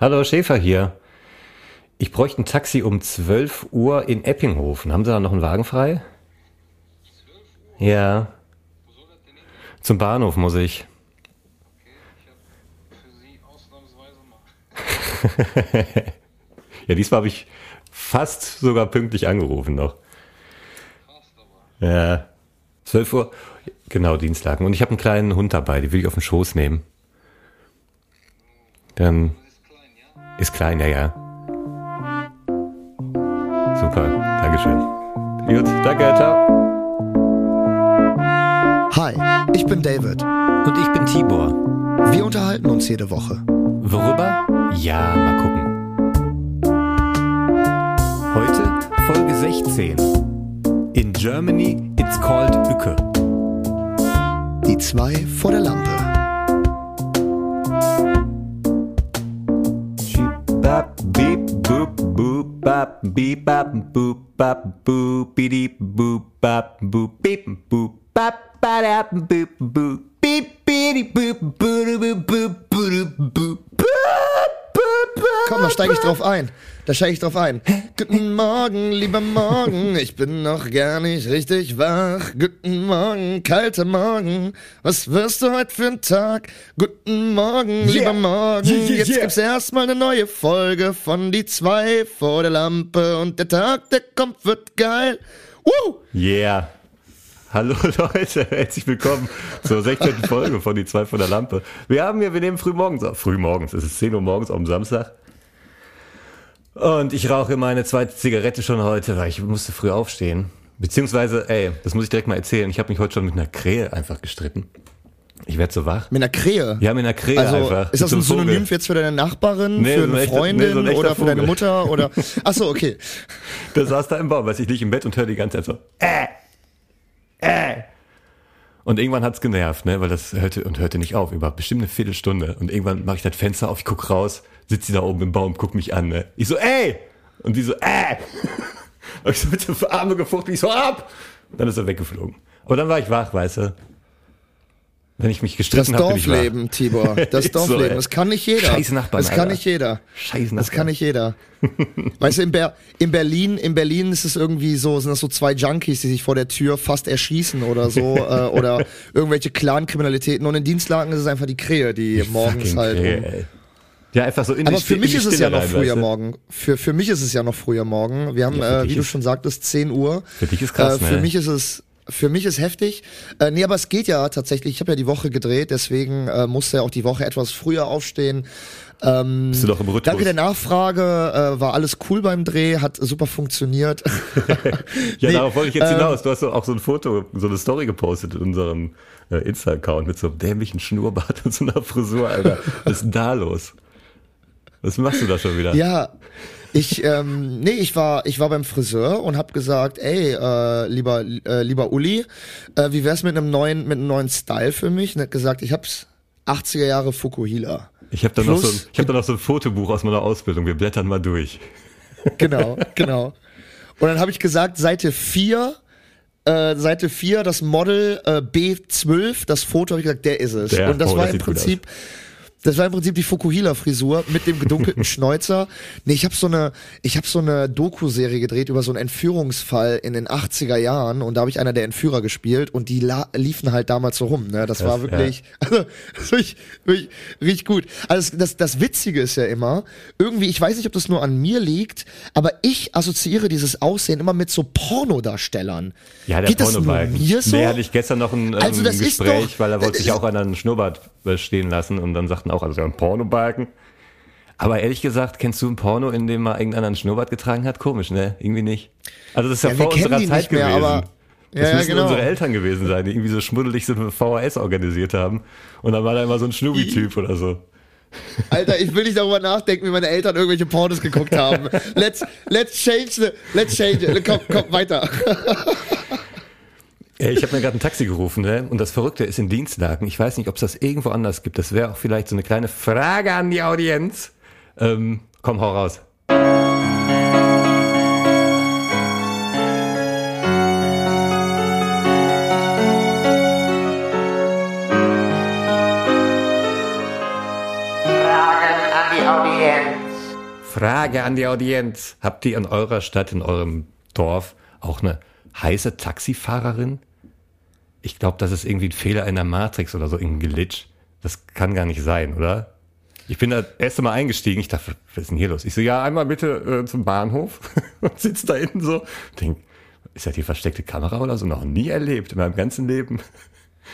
Hallo, Schäfer hier. Ich bräuchte ein Taxi um 12 Uhr in Eppinghofen. Haben Sie da noch einen Wagen frei? 12 Uhr? Ja. Wo soll das denn hin? Zum Bahnhof muss ich. Ja, diesmal habe ich fast sogar pünktlich angerufen noch. Fast aber. Ja. 12 Uhr, genau, Dienstlagen. Und ich habe einen kleinen Hund dabei, die will ich auf den Schoß nehmen. Dann ist klein, ja, ja. Super, Dankeschön. Gut, danke, ciao. Hi, ich bin David. Und ich bin Tibor. Wir unterhalten uns jede Woche. Worüber? Ja, mal gucken. Heute Folge 16. In Germany it's called Ücke. Die zwei vor der Lampe. Bop beep bop boop bop boop beep boop bop boop beep boop bop ba boop boop beep beep boop boop boop boop boop Komm, da steige ich drauf ein. Da steige ich drauf ein. Guten Morgen, lieber Morgen, ich bin noch gar nicht richtig wach. Guten Morgen, kalter Morgen, was wirst du heute für ein Tag? Guten Morgen, yeah. lieber Morgen, yeah, yeah, jetzt gibt's erstmal eine neue Folge von Die zwei vor der Lampe und der Tag, der kommt, wird geil. Woo! Yeah. Hallo Leute, herzlich willkommen zur 16. Folge von Die zwei vor der Lampe. Wir haben hier, wir nehmen früh morgens auf. Früh morgens, es ist 10 Uhr morgens am Samstag. Und ich rauche meine zweite Zigarette schon heute, weil ich musste früh aufstehen. Beziehungsweise, ey, das muss ich direkt mal erzählen. Ich habe mich heute schon mit einer Krähe einfach gestritten. Ich werde so wach. Mit einer Krähe? Ja, mit einer Krähe also, einfach. Ist das ein Synonym jetzt für deine Nachbarin, nee, für eine echter, Freundin nee, so oder für deine Mutter oder? Ach so, okay. Der saß da im Baum, weiß ich liege im Bett und höre die ganze Zeit so, äh, äh. Und irgendwann hat's genervt, ne, weil das hörte und hörte nicht auf, über bestimmt eine Viertelstunde. Und irgendwann mache ich das Fenster auf, ich guck raus, sitzt sie da oben im Baum, guckt mich an, ne. Ich so, ey! Und die so, äh! Und ich so mit der Arme gefuchtelt, ich so, ab! Dann ist er weggeflogen. Aber dann war ich wach, weißt du. Wenn ich mich gestritten habe, Das Dorfleben, Tibor. Das Dorfleben. So, das kann nicht jeder. Scheiß Nachbarn. Das kann Alter. nicht jeder. Scheiß Nachbarn. Das kann nicht jeder. weißt du, in, Ber in Berlin, in Berlin ist es irgendwie so, sind das so zwei Junkies, die sich vor der Tür fast erschießen oder so, äh, oder irgendwelche Clan-Kriminalitäten. Und in Dienstlagen ist es einfach die Krähe, die, die morgens halt. Krähe, ja, einfach so in Aber die, für mich ist es ja noch früher weißt du? morgen. Für, für mich ist es ja noch früher morgen. Wir haben, ja, äh, wie du schon sagtest, 10 Uhr. Für dich ist krass, äh, Für ne? mich ist es für mich ist heftig. Äh, nee, aber es geht ja tatsächlich. Ich habe ja die Woche gedreht, deswegen äh, musste ja auch die Woche etwas früher aufstehen. Ähm, Bist du doch im Rhythmus? Danke der Nachfrage, äh, war alles cool beim Dreh, hat super funktioniert. ja, nee, darauf wollte ich jetzt ähm, hinaus. Du hast auch so ein Foto, so eine Story gepostet in unserem äh, Insta-Account mit so einem dämlichen Schnurrbart und so einer Frisur, Alter. Was ist denn da los? Was machst du da schon wieder? Ja, ich, ähm, nee, ich war, ich war beim Friseur und hab gesagt, ey, äh, lieber, äh, lieber Uli, äh, wie wär's mit einem neuen, mit einem neuen Style für mich? Und hat gesagt, ich hab's 80er Jahre Fukuhila. Ich habe da noch so, ein, ich habe da noch so ein Fotobuch aus meiner Ausbildung. Wir blättern mal durch. Genau, genau. Und dann habe ich gesagt, Seite 4 äh, Seite 4, das Model äh, B12, das Foto, habe ich gesagt, der ist es. Der, und das oh, war das im Prinzip, das war im Prinzip die Fukuhila-Frisur mit dem gedunkelten Schnäuzer. Nee, ich habe so eine, ich habe so eine Doku-Serie gedreht über so einen Entführungsfall in den 80er Jahren und da habe ich einer der Entführer gespielt und die liefen halt damals so rum. Ne? Das, das war wirklich, ja. also das war richtig, wirklich, richtig gut. Also das, das Witzige ist ja immer, irgendwie, ich weiß nicht, ob das nur an mir liegt, aber ich assoziiere dieses Aussehen immer mit so Pornodarstellern. Ja, der Geht das nur mir so? Nee, hatte ich gestern noch ein, also ein das Gespräch, doch, weil er wollte sich auch an einen Schnurrbart stehen lassen und dann sagten auch, also ein Pornobalken. Aber ehrlich gesagt, kennst du ein Porno, in dem mal irgendeiner einen Schnurrbart getragen hat? Komisch, ne? Irgendwie nicht. Also das ist ja, Ja, vor unserer Zeit mehr, gewesen. aber- das ja, müssen genau. unsere Eltern gewesen sein, die irgendwie so schmuddelig so eine VHS organisiert haben. Und dann war da immer so ein Schnubi-Typ oder so. Alter, ich will nicht darüber nachdenken, wie meine Eltern irgendwelche Pornos geguckt haben. Let's, let's change the, let's change it. Komm, komm, weiter. Ey, Ich habe mir gerade ein Taxi gerufen, ne? Und das Verrückte ist in Dienstlagen. Ich weiß nicht, ob es das irgendwo anders gibt. Das wäre auch vielleicht so eine kleine Frage an die Audienz. Ähm, komm, hau raus. Fragen an die Audienz. Frage an die Audienz. Habt ihr in eurer Stadt, in eurem Dorf auch eine heiße Taxifahrerin? Ich glaube, das ist irgendwie ein Fehler in der Matrix oder so, irgendein Glitch. Das kann gar nicht sein, oder? Ich bin da erst Mal eingestiegen. Ich dachte, was ist denn hier los? Ich so, ja, einmal bitte äh, zum Bahnhof und sitze da hinten so. Denk, ist das die versteckte Kamera oder so? Noch nie erlebt in meinem ganzen Leben.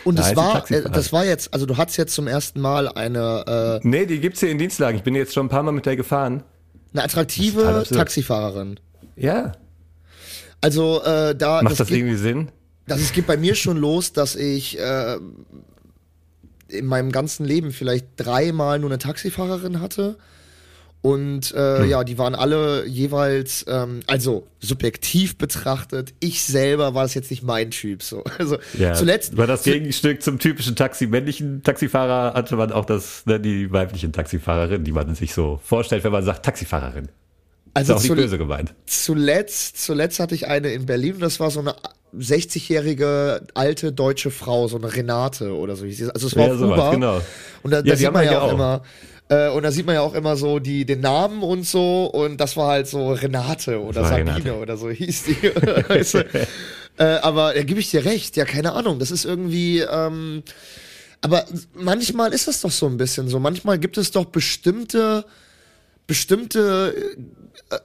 Und das die war, äh, das war jetzt, also du hattest jetzt zum ersten Mal eine, äh, Nee, die gibt's hier in Dienstlagen. Ich bin jetzt schon ein paar Mal mit der gefahren. eine Das attraktive. Taxifahrerin. Ja. Also äh, da Macht das, geht, irgendwie Sinn? Das es geht bei mir schon los, dass ich äh, in meinem ganzen Leben vielleicht dreimal nur eine Taxifahrerin hatte. Und äh, Hm. ja, die waren alle jeweils, ähm, also subjektiv betrachtet, ich selber war das jetzt nicht mein Typ. So. Also Ja. zuletzt, War das Gegenstück zum typischen Taxi, männlichen Taxifahrer hatte man auch das, ne, die weiblichen Taxifahrerin, die man sich so vorstellt, wenn man sagt Taxifahrerin. Ist also auch nicht böse gemeint. zuletzt, zuletzt hatte ich eine in Berlin und das war so eine 60-jährige alte deutsche Frau, so eine Renate oder so. hieß sie. Also es war Ja, auf Uber. genau. Und da, Ja, da sieht man ja auch, auch. immer. Äh, und da sieht man ja auch immer so die, den Namen und so. Und das war halt so Renate oder Sabine Renate. oder so hieß die. weißt du? äh, aber da gebe ich dir recht. Ja, keine Ahnung. Das ist irgendwie. Ähm, aber manchmal ist das doch so ein bisschen so. Manchmal gibt es doch bestimmte bestimmte äh,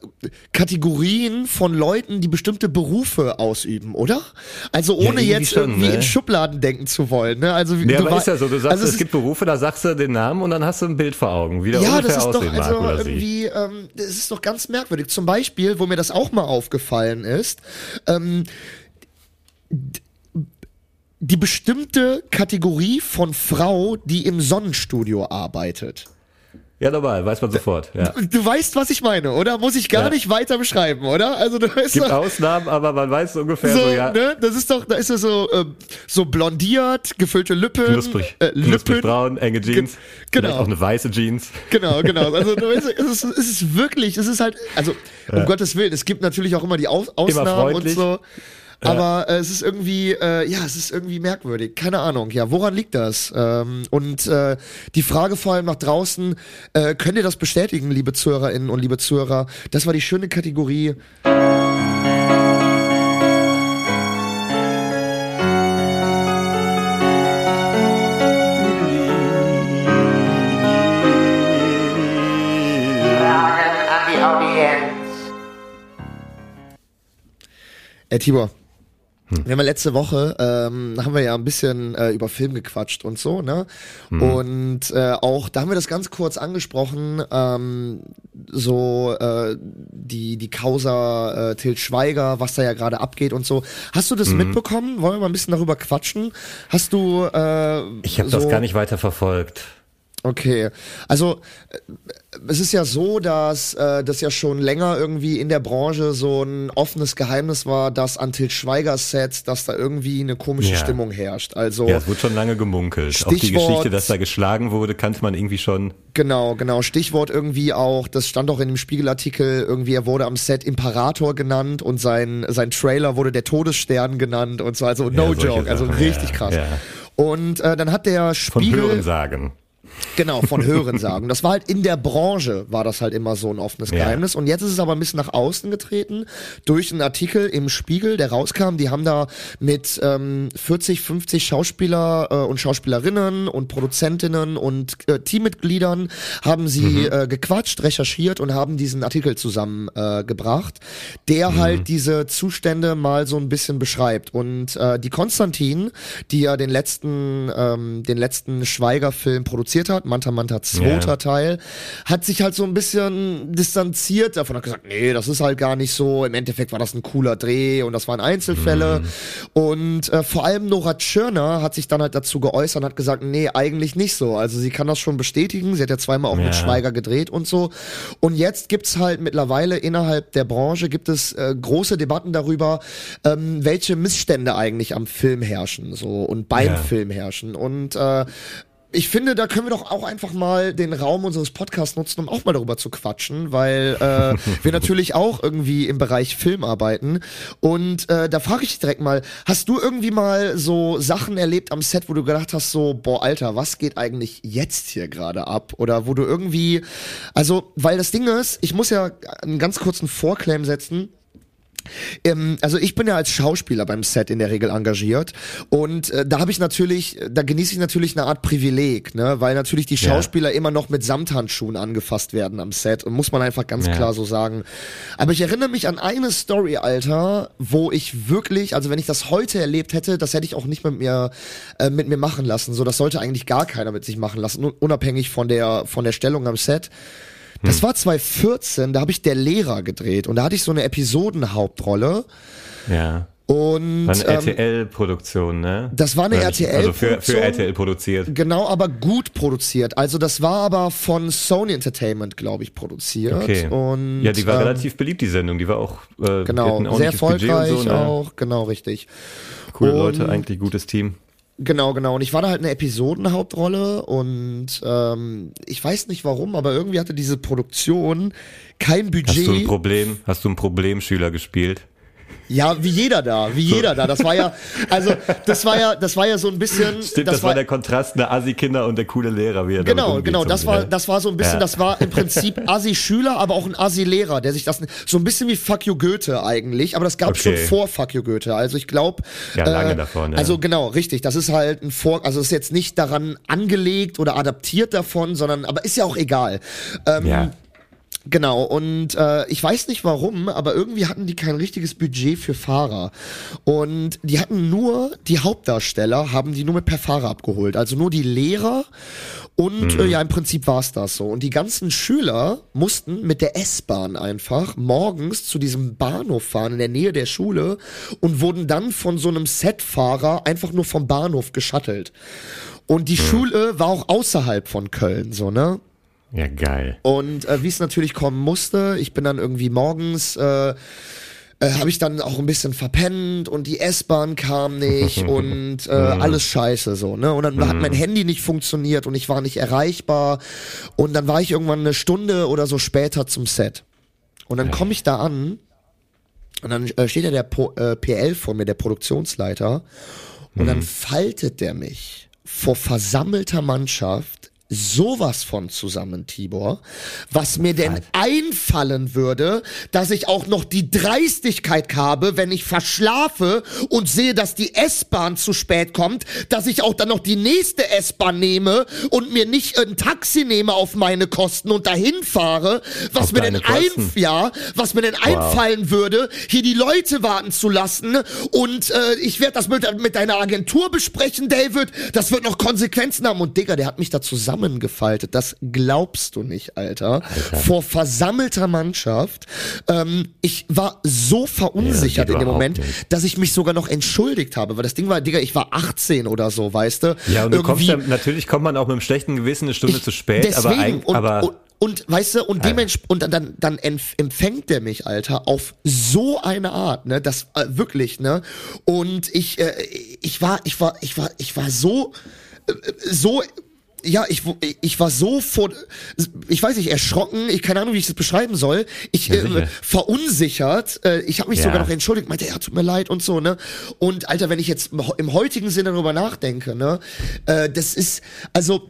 Kategorien von Leuten, die bestimmte Berufe ausüben, oder? Also ohne irgendwie jetzt schon, irgendwie ne? in Schubladen denken zu wollen. Ne? Also Ja, du aber ist ja so, du sagst, also es, ist- gibt Berufe, da sagst du den Namen und dann hast du ein Bild vor Augen, wie der ja, ungefähr das ist doch also mag irgendwie, ähm, das ist doch ganz merkwürdig. Zum Beispiel, wo mir das auch mal aufgefallen ist, ähm, die bestimmte Kategorie von Frau, die im Sonnenstudio arbeitet. Ja, normal, weiß man sofort. Ja. Du weißt, was ich meine, oder? Muss ich gar Ja. nicht weiter beschreiben, oder? Also du weißt Gibt doch, Ausnahmen, aber man weiß ungefähr so, so, ja, ne? Das ist doch, da ist er so, ähm, so blondiert, gefüllte Lippen, knusprig, äh, knusprig Lippen, braun, enge Jeans, genau. vielleicht auch eine weiße Jeans. Genau, genau. Also du weißt, es ist, es ist wirklich, es ist halt, also um Gottes Willen, es gibt natürlich auch immer die Aus Ausnahmen und so. Aber äh, es ist irgendwie, äh, ja, es ist irgendwie merkwürdig. Keine Ahnung. Ja, woran liegt das? Ähm, und äh, die Frage vor allem nach draußen, äh, könnt ihr das bestätigen, liebe ZuhörerInnen und liebe Zuhörer? Das war die schöne Kategorie. Äh, Tibor. Hm. Wir haben ja letzte Woche, ähm, haben wir ja ein bisschen äh, über Film gequatscht und so, ne? Und äh, auch, da haben wir das ganz kurz angesprochen, ähm, so äh, die, die Causa äh, Til Schweiger, was da ja gerade abgeht und so. Hast du das mitbekommen? Wollen wir mal ein bisschen darüber quatschen? Hast du äh, Ich habe so, das gar nicht weiter verfolgt. Okay, also äh, es ist ja so, dass äh, das ja schon länger irgendwie in der Branche so ein offenes Geheimnis war, dass an Til Schweigers Sets, dass da irgendwie eine komische Ja. Stimmung herrscht. Also Ja, es wurde schon lange gemunkelt. Auch die Stichwort- Geschichte, dass da geschlagen wurde, kannte man irgendwie schon. genau, genau. Stichwort irgendwie auch, das stand auch in dem Spiegelartikel, irgendwie er wurde am Set Imperator genannt und sein sein Trailer wurde der Todesstern genannt und so. Also no solche joke, also Sachen, richtig ja, krass. ja. Und äh, dann hat der Von Spiegel Hörensagen. Genau, von Hörensagen. Das war halt in der Branche, war das halt immer so ein offenes Ja. Geheimnis. Und jetzt ist es aber ein bisschen nach außen getreten durch einen Artikel im Spiegel, der rauskam. Die haben da mit ähm, 40, 50 Schauspieler äh, und Schauspielerinnen und Produzentinnen und äh, Teammitgliedern haben sie äh, gequatscht, recherchiert und haben diesen Artikel zusammengebracht, äh, der halt diese Zustände mal so ein bisschen beschreibt. Und äh, die Konstantin, die ja den letzten, ähm, den letzten Schweiger-Film produziert hat, Manta Manta zweiter Ja. Teil, hat sich halt so ein bisschen distanziert davon, hat gesagt, nee, das ist halt gar nicht so. Im Endeffekt war das ein cooler Dreh und das waren Einzelfälle. Und äh, vor allem Nora Tschirner hat sich dann halt dazu geäußert und hat gesagt, nee, eigentlich nicht so. Also sie kann das schon bestätigen. Sie hat ja zweimal auch mit Ja. Schweiger gedreht und so. Und jetzt gibt's halt mittlerweile innerhalb der Branche gibt es äh, große Debatten darüber, ähm, welche Missstände eigentlich am Film herrschen so und beim Ja. Film herrschen. Und äh, ich finde, da können wir doch auch einfach mal den Raum unseres Podcasts nutzen, um auch mal darüber zu quatschen, weil äh, wir natürlich auch irgendwie im Bereich Film arbeiten. Und äh, da frage ich dich direkt mal, hast du irgendwie mal so Sachen erlebt am Set, wo du gedacht hast, so, boah, Alter, was geht eigentlich jetzt hier gerade ab? Oder wo du irgendwie, also, weil das Ding ist, ich muss ja einen ganz kurzen Vorclaim setzen. Ähm, also ich bin ja als Schauspieler beim Set in der Regel engagiert und äh, da habe ich natürlich, da genieße ich natürlich eine Art Privileg, ne, weil natürlich die Ja. Schauspieler immer noch mit Samthandschuhen angefasst werden am Set und muss man einfach ganz Ja. klar so sagen. Aber ich erinnere mich an eine Story, Alter, wo ich wirklich, also wenn ich das heute erlebt hätte, das hätte ich auch nicht mit mir äh, mit mir machen lassen. So, das sollte eigentlich gar keiner mit sich machen lassen, un- unabhängig von der von der Stellung am Set. Das war 2014, da habe ich der Lehrer gedreht und da hatte ich so eine Episodenhauptrolle Ja. und War eine ähm, RTL-Produktion, ne? das war eine? RTL Also für, für. RTL produziert. genau, aber gut produziert. Also das war aber von Sony Entertainment, glaube ich, produziert. Okay. Und, ja, die war ähm, relativ beliebt, die Sendung. Die war auch äh, Genau, sehr erfolgreich so, ne? auch, genau richtig. Coole Und- Leute, eigentlich gutes Team. Genau, genau. Und ich war da halt eine Episodenhauptrolle und ähm, ich weiß nicht warum, aber irgendwie hatte diese Produktion kein Budget. Hast du ein Problem? Hast du einen Problemschüler gespielt? Ja, wie jeder da, wie jeder da. Das war ja, also das war ja, das war ja so ein bisschen. Stimmt, das, war der Kontrast, ne Assi-Kinder und der coole Lehrer, wie er Genau, genau, das war, ne? das war so ein bisschen, Ja. das war im Prinzip Assi-Schüler, aber auch ein Assi-Lehrer, der sich das, so ein bisschen wie Fuck you Goethe eigentlich, aber das gab Okay. schon vor Fuck you Goethe, also ich glaube. Ja, lange davon, ja. Also genau, richtig, das ist halt ein Vor, also ist jetzt nicht daran angelegt oder adaptiert davon, sondern, aber ist ja auch egal. Ähm, Ja. Genau, und äh, ich weiß nicht warum, aber irgendwie hatten die kein richtiges Budget für Fahrer. Und die hatten nur, die Hauptdarsteller haben die nur mit per Fahrer abgeholt. Also nur die Lehrer und äh, ja, im Prinzip war's das so. Und die ganzen Schüler mussten mit der S-Bahn einfach morgens zu diesem Bahnhof fahren in der Nähe der Schule und wurden dann von so einem Setfahrer einfach nur vom Bahnhof geschattelt. Und die Schule war auch außerhalb von Köln, so, ne? Ja, geil. Und äh, wie es natürlich kommen musste, ich bin dann irgendwie morgens, äh, äh, habe ich dann auch ein bisschen verpennt und die S-Bahn kam nicht und äh, alles scheiße so, ne? Und dann hat mein Handy nicht funktioniert und ich war nicht erreichbar und dann war ich irgendwann eine Stunde oder so später zum Set. Und dann komme ich da an und dann äh, steht ja der po äh, PL vor mir, der Produktionsleiter, und dann faltet der mich vor versammelter Mannschaft sowas von zusammen, Tibor, was mir denn einfallen würde, dass ich auch noch die Dreistigkeit habe, wenn ich verschlafe und sehe, dass die S-Bahn zu spät kommt, dass ich auch dann noch die nächste S-Bahn nehme und mir nicht ein Taxi nehme auf meine Kosten und dahin fahre, was Auf mir denn ein, ja, was mir denn einfallen würde, hier die Leute warten zu lassen und äh, ich werde das mit, mit deiner Agentur besprechen, David. Das wird noch Konsequenzen haben. Und Digga, der hat mich da zusammengefaltet. Das glaubst du nicht, Alter. Vor versammelter Mannschaft. Ähm, ich war so verunsichert geht in dem Moment, nicht. dass ich mich sogar noch entschuldigt habe. Weil das Ding war, Digga, ich war 18 oder so, weißt du? Ja, und du kommst ja, natürlich kommt man auch mit einem schlechten Gewissen eine Stunde zu spät, aber, Deswegen, und, aber und, und weißt du, und dementsprechend, und dann, dann, dann empf- empfängt der mich, Alter, auf so eine Art, ne, das äh, wirklich, ne, und ich, äh, ich war, ich war, ich war, ich war so, äh, so, ja, ich, ich war so vor, ich weiß nicht, erschrocken, ich keine Ahnung, wie ich das beschreiben soll. Ich Ja, äh, sicher. verunsichert, äh, ich habe mich Ja. sogar noch entschuldigt, meinte, ja, tut mir leid und so, ne? Und Alter, wenn ich jetzt im, heutigen Sinne darüber nachdenke, ne, äh, das ist, also,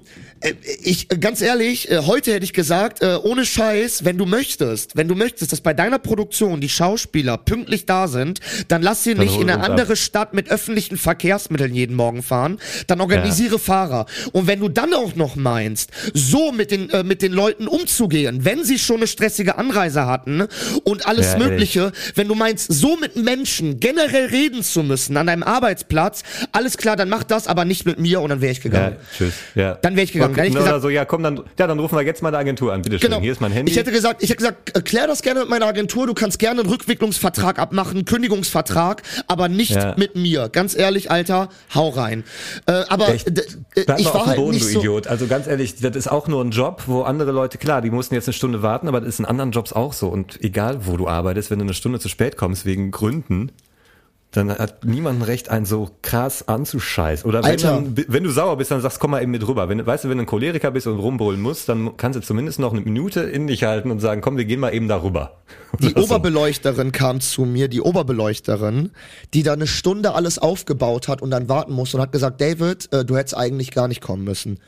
ich, ganz ehrlich, äh, heute hätte ich gesagt, äh, ohne Scheiß, wenn du möchtest, wenn du möchtest, dass bei deiner Produktion die Schauspieler pünktlich da sind, dann lass sie nicht in eine ab. andere Stadt mit öffentlichen Verkehrsmitteln jeden Morgen fahren, dann organisiere Fahrer. Und wenn du dann auch noch meinst, so mit den, äh, mit den Leuten umzugehen, wenn sie schon eine stressige Anreise hatten und alles Ja, Mögliche, wenn du meinst, so mit Menschen generell reden zu müssen an deinem Arbeitsplatz, alles klar, dann mach das, aber nicht mit mir und dann wäre ich ja, gegangen. tschüss. Ja. Dann wär ich gegangen. Dann hätte ich Oder gesagt- so, ja, komm, dann, ja, dann rufen wir jetzt mal eine Agentur an. Bitte schön, Genau. hier ist mein Handy. Ich hätte gesagt, ich hätte gesagt, äh, klär das gerne mit meiner Agentur, du kannst gerne einen Rückwicklungsvertrag abmachen, Kündigungsvertrag, aber nicht Ja. mit mir. Ganz ehrlich, Alter, hau rein. Äh, aber ich mal war halt Boden, nicht du so. Idiot. Also ganz ehrlich, das ist auch nur ein Job, wo andere Leute, klar, die mussten jetzt eine Stunde warten, aber das ist in anderen Jobs auch so. Und egal, wo du arbeitest, wenn du eine Stunde zu spät kommst, wegen Gründen, dann hat niemand ein Recht, einen so krass anzuscheißen. Oder wenn, dann, wenn du sauer bist, dann sagst, komm mal eben mit rüber. Wenn, weißt du, wenn du ein Choleriker bist und rumbrüllen musst, dann kannst du zumindest noch eine Minute in dich halten und sagen, komm, wir gehen mal eben da rüber. Die Oder so. Oberbeleuchterin kam zu mir, die Oberbeleuchterin, die da eine Stunde alles aufgebaut hat und dann warten musste und hat gesagt, David, äh, du hättest eigentlich gar nicht kommen müssen.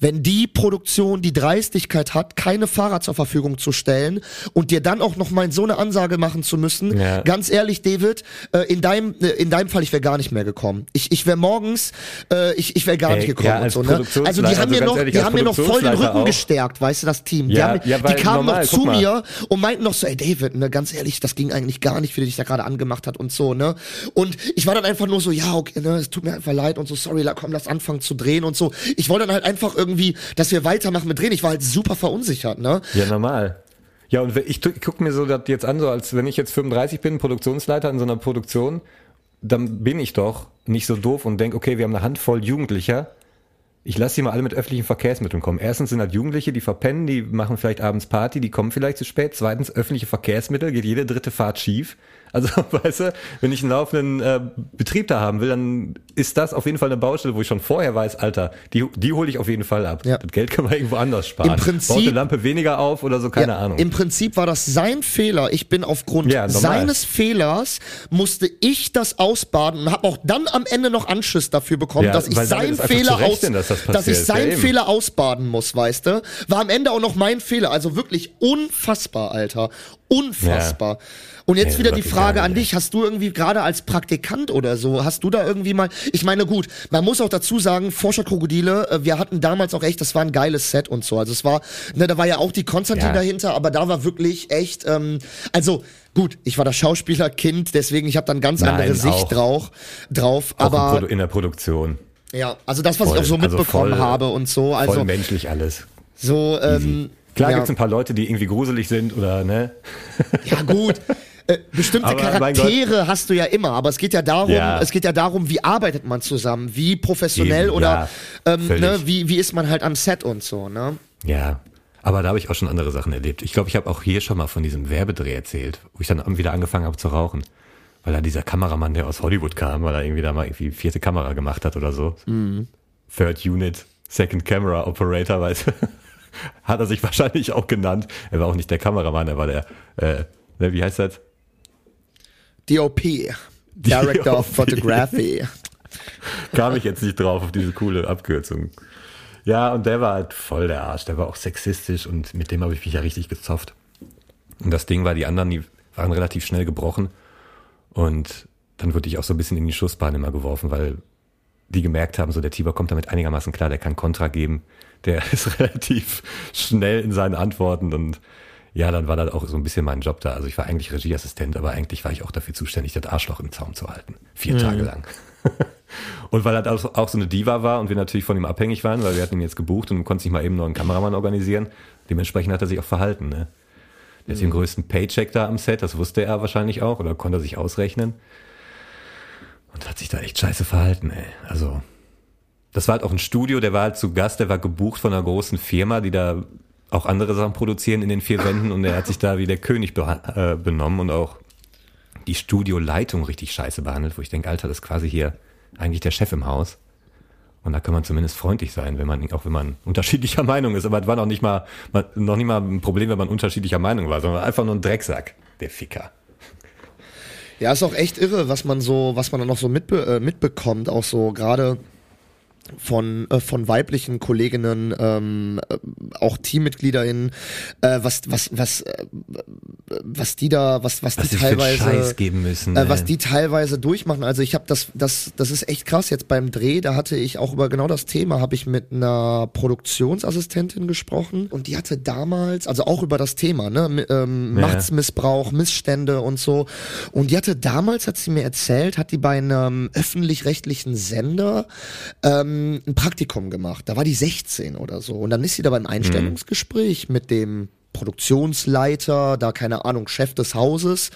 Wenn die Produktion die Dreistigkeit hat, keine Fahrer zur Verfügung zu stellen und dir dann auch noch mal so eine Ansage machen zu müssen, Ja. ganz ehrlich, David, äh, in deinem äh, in deinem Fall, ich wäre gar nicht mehr gekommen. Ich, ich wäre morgens, äh, ich, ich wäre gar Ey, nicht gekommen ja, und als so. Ne? Also die haben mir also ganz noch, ehrlich, die haben mir noch voll den Rücken auch. gestärkt, weißt du, das Team. Die, Ja, haben, ja, die kamen normal, noch zu mal. mir und meinten noch so, ey David, ne, ganz ehrlich, das ging eigentlich gar nicht, wie du dich da gerade angemacht hat und so, ne? Und ich war dann einfach nur so, ja, okay, ne, es tut mir einfach leid und so, sorry, komm, lass anfangen zu drehen und so. Ich wollte dann halt einfach irgendwie, dass wir weitermachen mit drehen. Ich war halt super verunsichert, ne? Ja, normal. Ja, und ich tu- guck mir so das jetzt an, so als wenn ich jetzt 35 bin, Produktionsleiter in so einer Produktion, dann bin ich doch nicht so doof und denk, okay, wir haben eine Handvoll Jugendlicher. Ich lasse die mal alle mit öffentlichen Verkehrsmitteln kommen. Erstens sind halt Jugendliche, die verpennen, die machen vielleicht abends Party, die kommen vielleicht zu spät. Zweitens, öffentliche Verkehrsmittel, geht jede dritte Fahrt schief. Also, weißt du, wenn ich einen laufenden äh, Betrieb da haben will, dann ist das auf jeden Fall eine Baustelle, wo ich schon vorher weiß, Alter, die, die hole ich auf jeden Fall ab. Ja. Das Geld kann man irgendwo anders sparen. Im Prinzip- Baut eine Lampe weniger auf oder so, keine Ja, Ahnung. Im Prinzip war das sein Fehler. Ich bin aufgrund Ja, seines Fehlers musste ich das ausbaden und habe auch dann am Ende noch Anschiss dafür bekommen, dass ich seinen Fehler aus, rechnen, dass das dass ich seinen. Fehler ausbaden muss, weißt du? War am Ende auch noch mein Fehler. Also wirklich unfassbar, Alter. Unfassbar. Und jetzt Nee, wieder die Frage an dich. Hast du irgendwie gerade als Praktikant oder so, hast du da irgendwie mal, ich meine gut, man muss auch dazu sagen, Forscherkrokodile, äh, wir hatten damals auch echt, das war ein geiles Set und so. Also es war, ne, da war ja auch die Konstantin Ja. dahinter, aber da war wirklich echt, ähm, also gut, ich war das Schauspielerkind, deswegen ich habe dann ganz Nein, andere Sicht auch. drauf, drauf auch aber in der Produktion. ja, also das, was Voll, ich auch so also mitbekommen voll- habe und so, Voll also menschlich alles. so, ähm, Klar ja. gibt's ein paar Leute, die irgendwie gruselig sind oder ne? Ja gut. Äh, bestimmte Aber Charaktere hast du ja immer, aber es geht ja darum, Ja. es geht ja darum, wie arbeitet man zusammen, wie professionell Eben, oder ja, ähm, ne, wie, wie ist man halt am Set und so, ne? Ja. Aber da habe ich auch schon andere Sachen erlebt. Ich glaube, ich habe auch hier schon mal von diesem Werbedreh erzählt, wo ich dann wieder angefangen habe zu rauchen. Weil da dieser Kameramann, der aus Hollywood kam, weil er irgendwie da mal irgendwie vierte Kamera gemacht hat oder so. Mhm. Third Unit, Second Camera Operator, weißt du. Hat er sich wahrscheinlich auch genannt. Er war auch nicht der Kameramann, er war der, äh, ne, wie heißt das? DOP, Director of. Photography. Kam ich jetzt nicht drauf auf diese coole Abkürzung. Ja, und der war halt voll der Arsch. Der war auch sexistisch und mit dem habe ich mich ja richtig gezofft. Und das Ding war, die anderen, die waren relativ schnell gebrochen. Und dann wurde ich auch so ein bisschen in die Schussbahn immer geworfen, weil die gemerkt haben, so der Tiber kommt damit einigermaßen klar, der kann Kontra geben. Der ist relativ schnell in seinen Antworten und ja, dann war das auch so ein bisschen mein Job da. Also ich war eigentlich Regieassistent, aber eigentlich war ich auch dafür zuständig, das Arschloch im Zaum zu halten. Vier Tage lang. und weil er auch, auch so eine Diva war und wir natürlich von ihm abhängig waren, weil wir hatten ihn jetzt gebucht und du konntest nicht mal eben noch einen Kameramann organisieren. Dementsprechend hat er sich auch verhalten. Ne? Der hat den größten Paycheck da am Set, das wusste er wahrscheinlich auch oder konnte er sich ausrechnen. Und hat sich da echt scheiße verhalten, ey. Also, das war halt auch ein Studio, der war halt zu Gast, der war gebucht von einer großen Firma, die da auch andere Sachen produzieren in den vier Wänden und er hat sich da wie der König beha- äh, benommen und auch die Studioleitung richtig scheiße behandelt, wo ich denke, Alter, das ist quasi hier eigentlich der Chef im Haus. Und da kann man zumindest freundlich sein, wenn man, auch wenn man unterschiedlicher Meinung ist. Aber es war noch nicht mal, noch nicht mal ein Problem, wenn man unterschiedlicher Meinung war, sondern einfach nur ein Drecksack, der Ficker. Ja, ist auch echt irre, was man so, was man dann noch so mitbe äh, mitbekommt, auch so gerade von äh, von weiblichen Kolleginnen, ähm, äh, auch TeammitgliederInnen, äh, was was was äh, was die da, was was, Was die teilweise müssen, äh, was die teilweise durchmachen. Also ich habe das das das ist echt krass. Jetzt beim Dreh, da hatte ich auch über genau das Thema, habe ich mit einer Produktionsassistentin gesprochen und die hatte damals, also auch über das Thema, ne, ähm, Ja. Machtsmissbrauch, Missstände und so. Und die hatte damals, hat sie mir erzählt, hat die bei einem öffentlich-rechtlichen Sender ähm, ein Praktikum gemacht. Da war die 16 oder so. Und dann ist sie da beim Einstellungsgespräch mit dem Produktionsleiter, da keine Ahnung, Chef des Hauses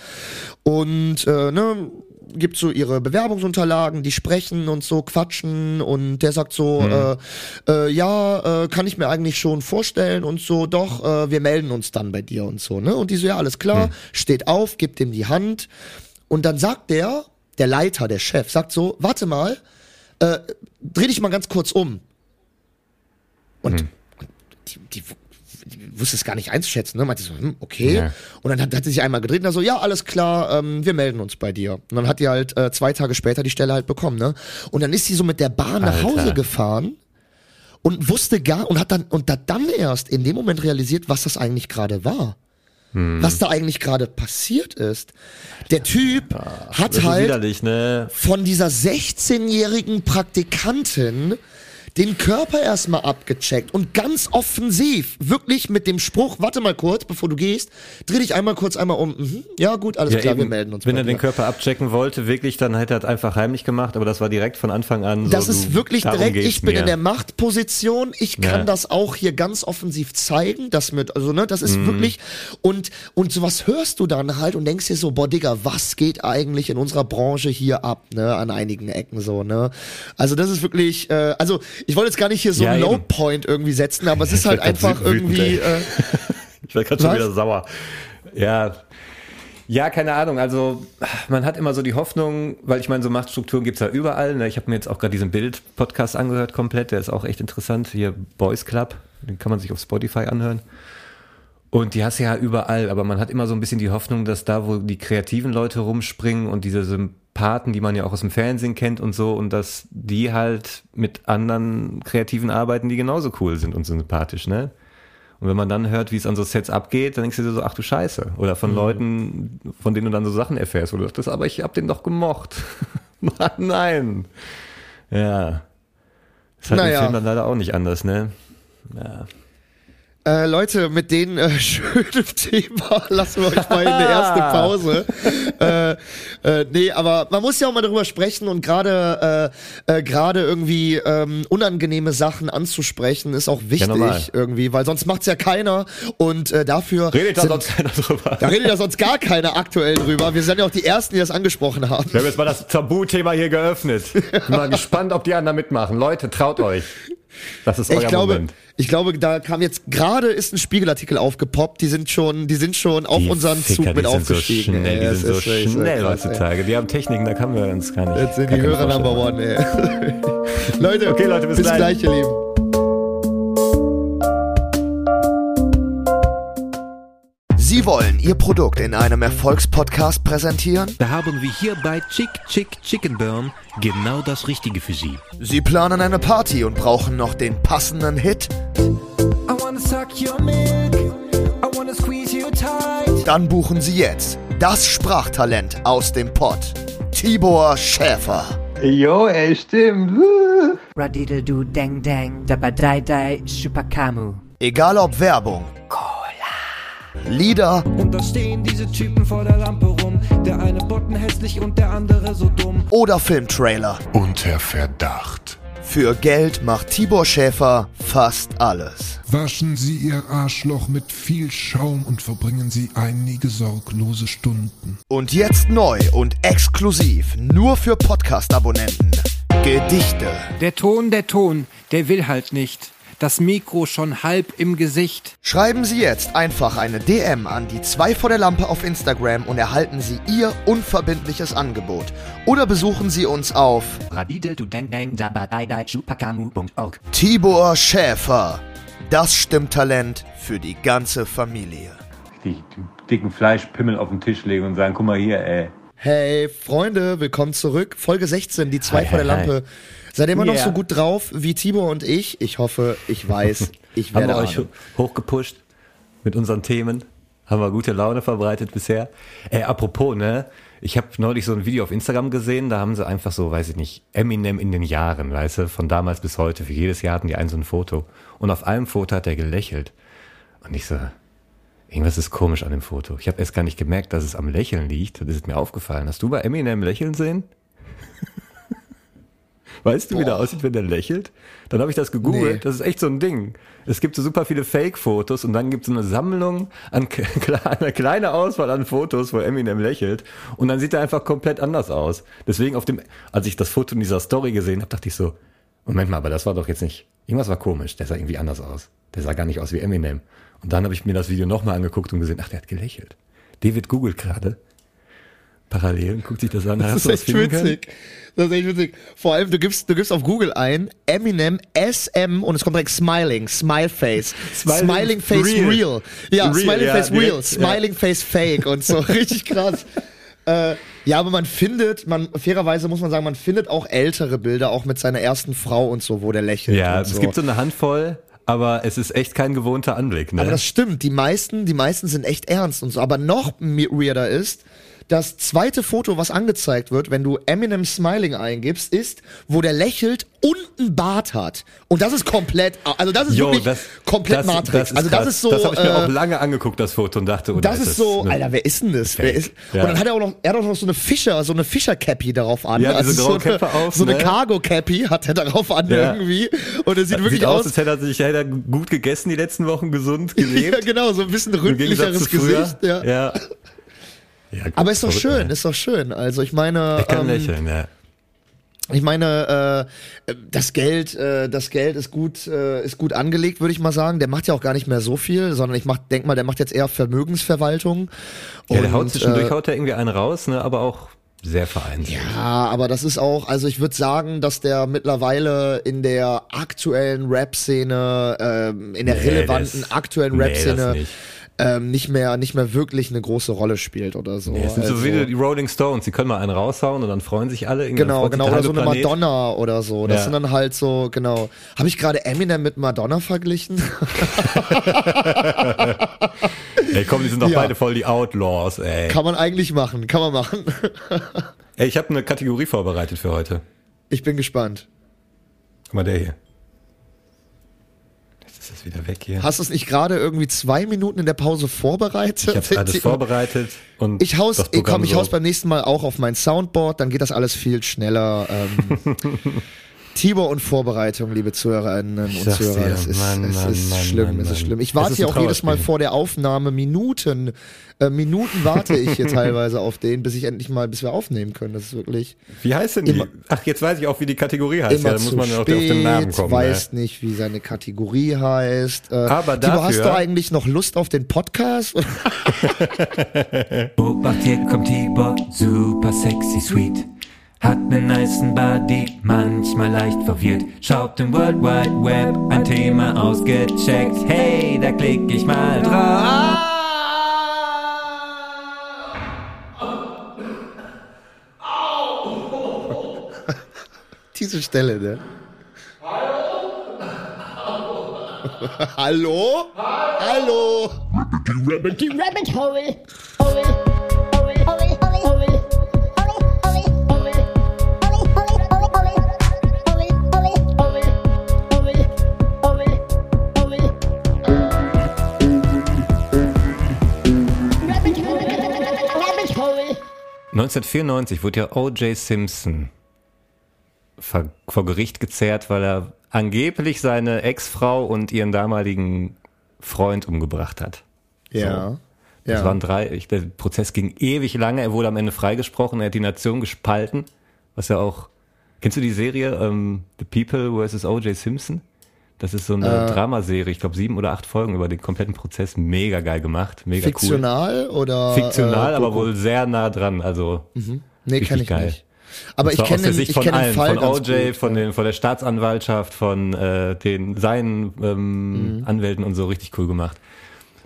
und äh, ne, gibt so ihre Bewerbungsunterlagen, die sprechen und so quatschen und der sagt so, äh, äh, ja, äh, kann ich mir eigentlich schon vorstellen und so, doch, äh, wir melden uns dann bei dir und so, ne? Und die so, ja, alles klar, steht auf, gibt ihm die Hand und dann sagt der, der Leiter, der Chef, sagt so, warte mal, äh, dreh dich mal ganz kurz um. Und Hm. die, die, die wusste es gar nicht einzuschätzen, ne? Meinte so, hm, okay. Ja. Und dann hat, hat sie sich einmal gedreht und dann so, ja, alles klar, ähm, wir melden uns bei dir. Und dann hat die halt äh, zwei Tage später die Stelle halt bekommen, ne? Und dann ist sie so mit der Bahn nach Alter. Hause gefahren und wusste gar und hat dann und hat dann erst in dem Moment realisiert, was das eigentlich gerade war. Hm. Was da eigentlich gerade passiert ist. Der Typ hat Das ist halt ne? von dieser 16-jährigen Praktikantin den Körper erstmal abgecheckt und ganz offensiv, wirklich mit dem Spruch, warte mal kurz, bevor du gehst, dreh dich einmal kurz einmal um. Mhm. Ja, gut, alles klar, wir eben, melden uns Wenn er den. Körper abchecken wollte, wirklich, dann hätte er es einfach heimlich gemacht, aber das war direkt von Anfang an so. Das ist wirklich direkt, ich bin mir. in der Machtposition, ich kann Ja. das auch hier ganz offensiv zeigen, das mit, also ne, das ist Mhm. wirklich, und, und sowas hörst du dann halt und denkst dir so, boah Digga, was geht eigentlich in unserer Branche hier ab, ne, an einigen Ecken so, ne. Also das ist wirklich, äh, also ich wollte jetzt gar nicht hier so Ja, einen. Low-Point irgendwie setzen, aber es ist halt einfach wütend, irgendwie, äh, Ich war gerade schon wieder sauer. Ja. Ja, keine Ahnung. Also man hat immer so die Hoffnung, weil ich meine, so Machtstrukturen gibt's ja überall. Ne? Ich habe mir jetzt auch gerade diesen Bild-Podcast angehört komplett. Der ist auch echt interessant. Hier Boys Club. Den kann man sich auf Spotify anhören. Und die hast du ja überall, aber man hat immer so ein bisschen die Hoffnung, dass da, wo die kreativen Leute rumspringen und diese Sympathen, die man ja auch aus dem Fernsehen kennt und so, und dass die halt mit anderen Kreativen arbeiten, die genauso cool sind und sympathisch, ne? Und wenn man dann hört, wie es an so Sets abgeht, dann denkst du dir so, ach du Scheiße. Oder von Leuten, von denen du dann so Sachen erfährst, wo du dachtest, aber ich hab den doch gemocht. Nein. Ja. Ist halt Naja. im Film dann leider auch nicht anders, ne? Ja. Äh, Leute, mit den äh, schönen Thema lassen wir euch mal in eine erste Pause. äh, äh, nee, aber man muss ja auch mal darüber sprechen und gerade äh, äh, gerade irgendwie ähm, unangenehme Sachen anzusprechen ist auch wichtig irgendwie, weil sonst macht's ja keiner und äh, dafür Redet da sind- sonst keiner drüber. da redet ja sonst gar keiner aktuell drüber. Wir sind ja auch die ersten, die das angesprochen haben. Wir haben jetzt mal das Tabuthema hier geöffnet. Bin mal gespannt, ob die anderen mitmachen. Leute, traut euch. Das ist euer Ich glaube, Moment. ich glaube, da kam jetzt gerade ist ein Spiegelartikel aufgepoppt. Die sind schon, die sind schon auf Die unseren Ficker, Zug mit aufgestiegen. So schnell, ey. die sind so schnell krass, ey. heutzutage. Die haben Techniken, da kann wir uns gar nicht. Jetzt sind die Hörer Number. One, ey. Leute, Okay, Leute, bis bis gleich, ihr Lieben. Sie wollen Ihr Produkt in einem Erfolgspodcast präsentieren? Da haben wir hier bei Chick Chick Chicken Burn genau das Richtige für Sie. Sie planen eine Party und brauchen noch den passenden Hit? I wanna suck your milk. I wanna squeeze you tight. Dann buchen Sie jetzt das Sprachtalent aus dem Pott. Tibor Schäfer. Jo, ey, stimmt. Radiddle do dang dang, dabba dai chupakamu. Egal ob Werbung, Lieder Und da stehen diese Typen vor der Lampe rum. Der eine botten hässlich und der andere so dumm. oder Filmtrailer. Unter Verdacht. Für Geld macht Tibor Schäfer fast alles. Waschen Sie Ihr Arschloch mit viel Schaum und verbringen Sie einige sorglose Stunden. Und jetzt neu und exklusiv nur für Podcast-Abonnenten. Gedichte, Der Ton, der Ton, der will halt nicht. Das Mikro schon halb im Gesicht. Schreiben Sie jetzt einfach eine DM an die 2 vor der Lampe auf Instagram und erhalten Sie Ihr unverbindliches Angebot. Oder besuchen Sie uns auf. Tibor Schäfer. Das Stimmtalent für die ganze Familie. Die dicken Fleischpimmel auf den Tisch legen und sagen, guck mal hier, ey. Hey Freunde, willkommen zurück. Folge 16, die 2 Hi, vor der hi. Lampe. Seid ihr immer noch Yeah. so gut drauf wie Tibor und ich? Ich hoffe, ich weiß, ich Haben werde wir euch hochgepusht mit unseren Themen? Haben wir gute Laune verbreitet bisher? Ey, apropos, ne? Ich habe neulich so ein Video auf Instagram gesehen, da haben sie einfach so, weiß ich nicht, Eminem in den Jahren, weißt du, von damals bis heute. Für jedes Jahr hatten die ein so ein Foto. Und auf einem Foto hat er gelächelt. Und ich so, irgendwas ist komisch an dem Foto. Ich habe erst gar nicht gemerkt, dass es am Lächeln liegt. Das ist mir aufgefallen. Hast du bei Eminem lächeln sehen? Weißt du, wie der aussieht, wenn der lächelt? Dann habe ich das gegoogelt. Nee. Das ist echt so ein Ding. Es gibt so super viele Fake-Fotos und dann gibt es eine Sammlung an eine kleine Auswahl an Fotos, wo Eminem lächelt und dann sieht er einfach komplett anders aus. Deswegen auf dem, als ich das Foto in dieser Story gesehen habe, dachte ich so, Moment mal, aber das war doch jetzt nicht, irgendwas war komisch. Der sah irgendwie anders aus. Der sah gar nicht aus wie Eminem. Und dann habe ich mir das Video nochmal angeguckt und gesehen, ach, der hat gelächelt. David googelt gerade parallel und guckt sich das an. Das Hast ist echt finden können? witzig. Das ist echt witzig. Vor allem, du gibst, du gibst auf Google ein, Eminem SM und es kommt direkt Smiling, Smile Face. Smiling Smiling Face Real. Real. Ja, Real, Smiling ja, Face Real, direkt, Smiling Face Fake und so. Richtig krass. Äh, ja, aber man findet, man, fairerweise muss man sagen, man findet auch ältere Bilder, auch mit seiner ersten Frau und so, wo der lächelt. Ja, es so. gibt so eine Handvoll, aber es ist echt kein gewohnter Anblick. Ne? Aber das stimmt, die meisten, die meisten sind echt ernst und so. Aber noch weirder ist, das zweite Foto, was angezeigt wird, wenn du Eminem Smiling eingibst, ist, wo der lächelt und einen Bart hat. Und das ist komplett, also das ist Jo, wirklich das, komplett das, Matrix. Das ist also krass. das ist so, Das habe ich mir äh, auch lange angeguckt, das Foto, und dachte, oh, das da ist so, eine- Alter, wer ist denn das? Wer ist, Ja. Und dann hat er auch noch, er hat auch noch so eine Fischer, so eine Fischer-Cappy darauf an. Ja, also so eine, auf, so eine ne? Cargo-Cappy hat er darauf an Ja. irgendwie. Und er sieht wirklich Sieht aus, aus, als hätte er sich hätte er gut gegessen die letzten Wochen, gesund ja, gelebt. genau, so ein bisschen ründlicheres. Gesicht. Ja. ja. Ja, Aber ist doch schön, ne? ist doch schön. Also ich meine, Er kann ähm, lächeln, ja. ich meine, äh, das Geld, äh, das Geld ist gut, äh, ist gut angelegt, würde ich mal sagen. Der macht ja auch gar nicht mehr so viel, sondern ich mach, denk mal, der macht jetzt eher Vermögensverwaltung. Ja, der Und, haut zwischendurch, äh, haut er irgendwie einen raus, ne, aber auch sehr vereinzelt. Ja, aber das ist auch, also ich würde sagen, dass der mittlerweile in der aktuellen Rap-Szene, ähm, in der Nee, relevanten das- aktuellen nee, Rap-Szene nicht. Ähm, nicht mehr, nicht mehr wirklich eine große Rolle spielt oder so. Nee, es sind so Also- wie die Rolling Stones, die können mal einen raushauen und dann freuen sich alle. Irgendwie Genau, genau, der oder so eine Planet. Madonna oder so. Das Ja. sind dann halt so, genau. Habe ich gerade Eminem mit Madonna verglichen? Ey, komm, die sind doch Ja. beide voll die Outlaws, ey. kann man eigentlich machen, kann man machen. Ey, ich habe eine Kategorie vorbereitet für heute. Ich bin gespannt. Guck mal, der hier. Ist das wieder weg hier. Hast du es nicht gerade irgendwie zwei Minuten in der Pause vorbereitet? ich habe alles vorbereitet und Ich haus, das komm, ich haus beim nächsten Mal auch auf mein Soundboard, dann geht das alles viel schneller. Ähm, Tibor und Vorbereitung, liebe Zuhörerinnen und Zuhörer, dir, das ist, Mann, es Mann, ist Mann, schlimm, Mann, es ist schlimm. Ich Es warte ja auch jedes Mal vor der Aufnahme Minuten, äh, Minuten warte ich hier teilweise auf den, bis ich endlich mal, bis wir aufnehmen können. Das ist wirklich Wie heißt denn die? Immer- Ach, jetzt weiß ich auch, wie die Kategorie heißt. immer ja, da muss man auf, auf spät, den Namen kommen. weiß nicht, wie seine Kategorie heißt. Äh, Aber Tibor, hast dafür- du eigentlich noch Lust auf den Podcast? Obacht, hier kommt Tibor, super sexy sweet. Hat nen nicen Body, manchmal leicht verwirrt. Schaut im World Wide Web ein Thema ausgecheckt. Hey, da klick ich mal drauf. Diese Stelle, ne? Hallo? Hallo? Rabbit hole. Hole. Hole. Hole. 1994 wurde ja O.J. Simpson vor, vor Gericht gezerrt, weil er angeblich seine Ex-Frau und ihren damaligen Freund umgebracht hat. Ja. Das Ja. waren drei, ich, der Prozess ging ewig lange, er wurde am Ende freigesprochen, er hat die Nation gespalten, was ja auch, kennst du die Serie ähm, The People vs. O.J. Simpson? Das ist so eine Äh. Dramaserie, ich glaube sieben oder acht Folgen über den kompletten Prozess, mega geil gemacht, mega Fiktional oder? cool. Fiktional, äh, aber wohl sehr nah dran, also Nee, richtig kenne ich geil. nicht. Aber ich kenne den, ich von kenne den allen, Fall von OJ, gut, von, ja. den, von der Staatsanwaltschaft, von äh, den seinen ähm, Mhm. Anwälten und so richtig cool gemacht.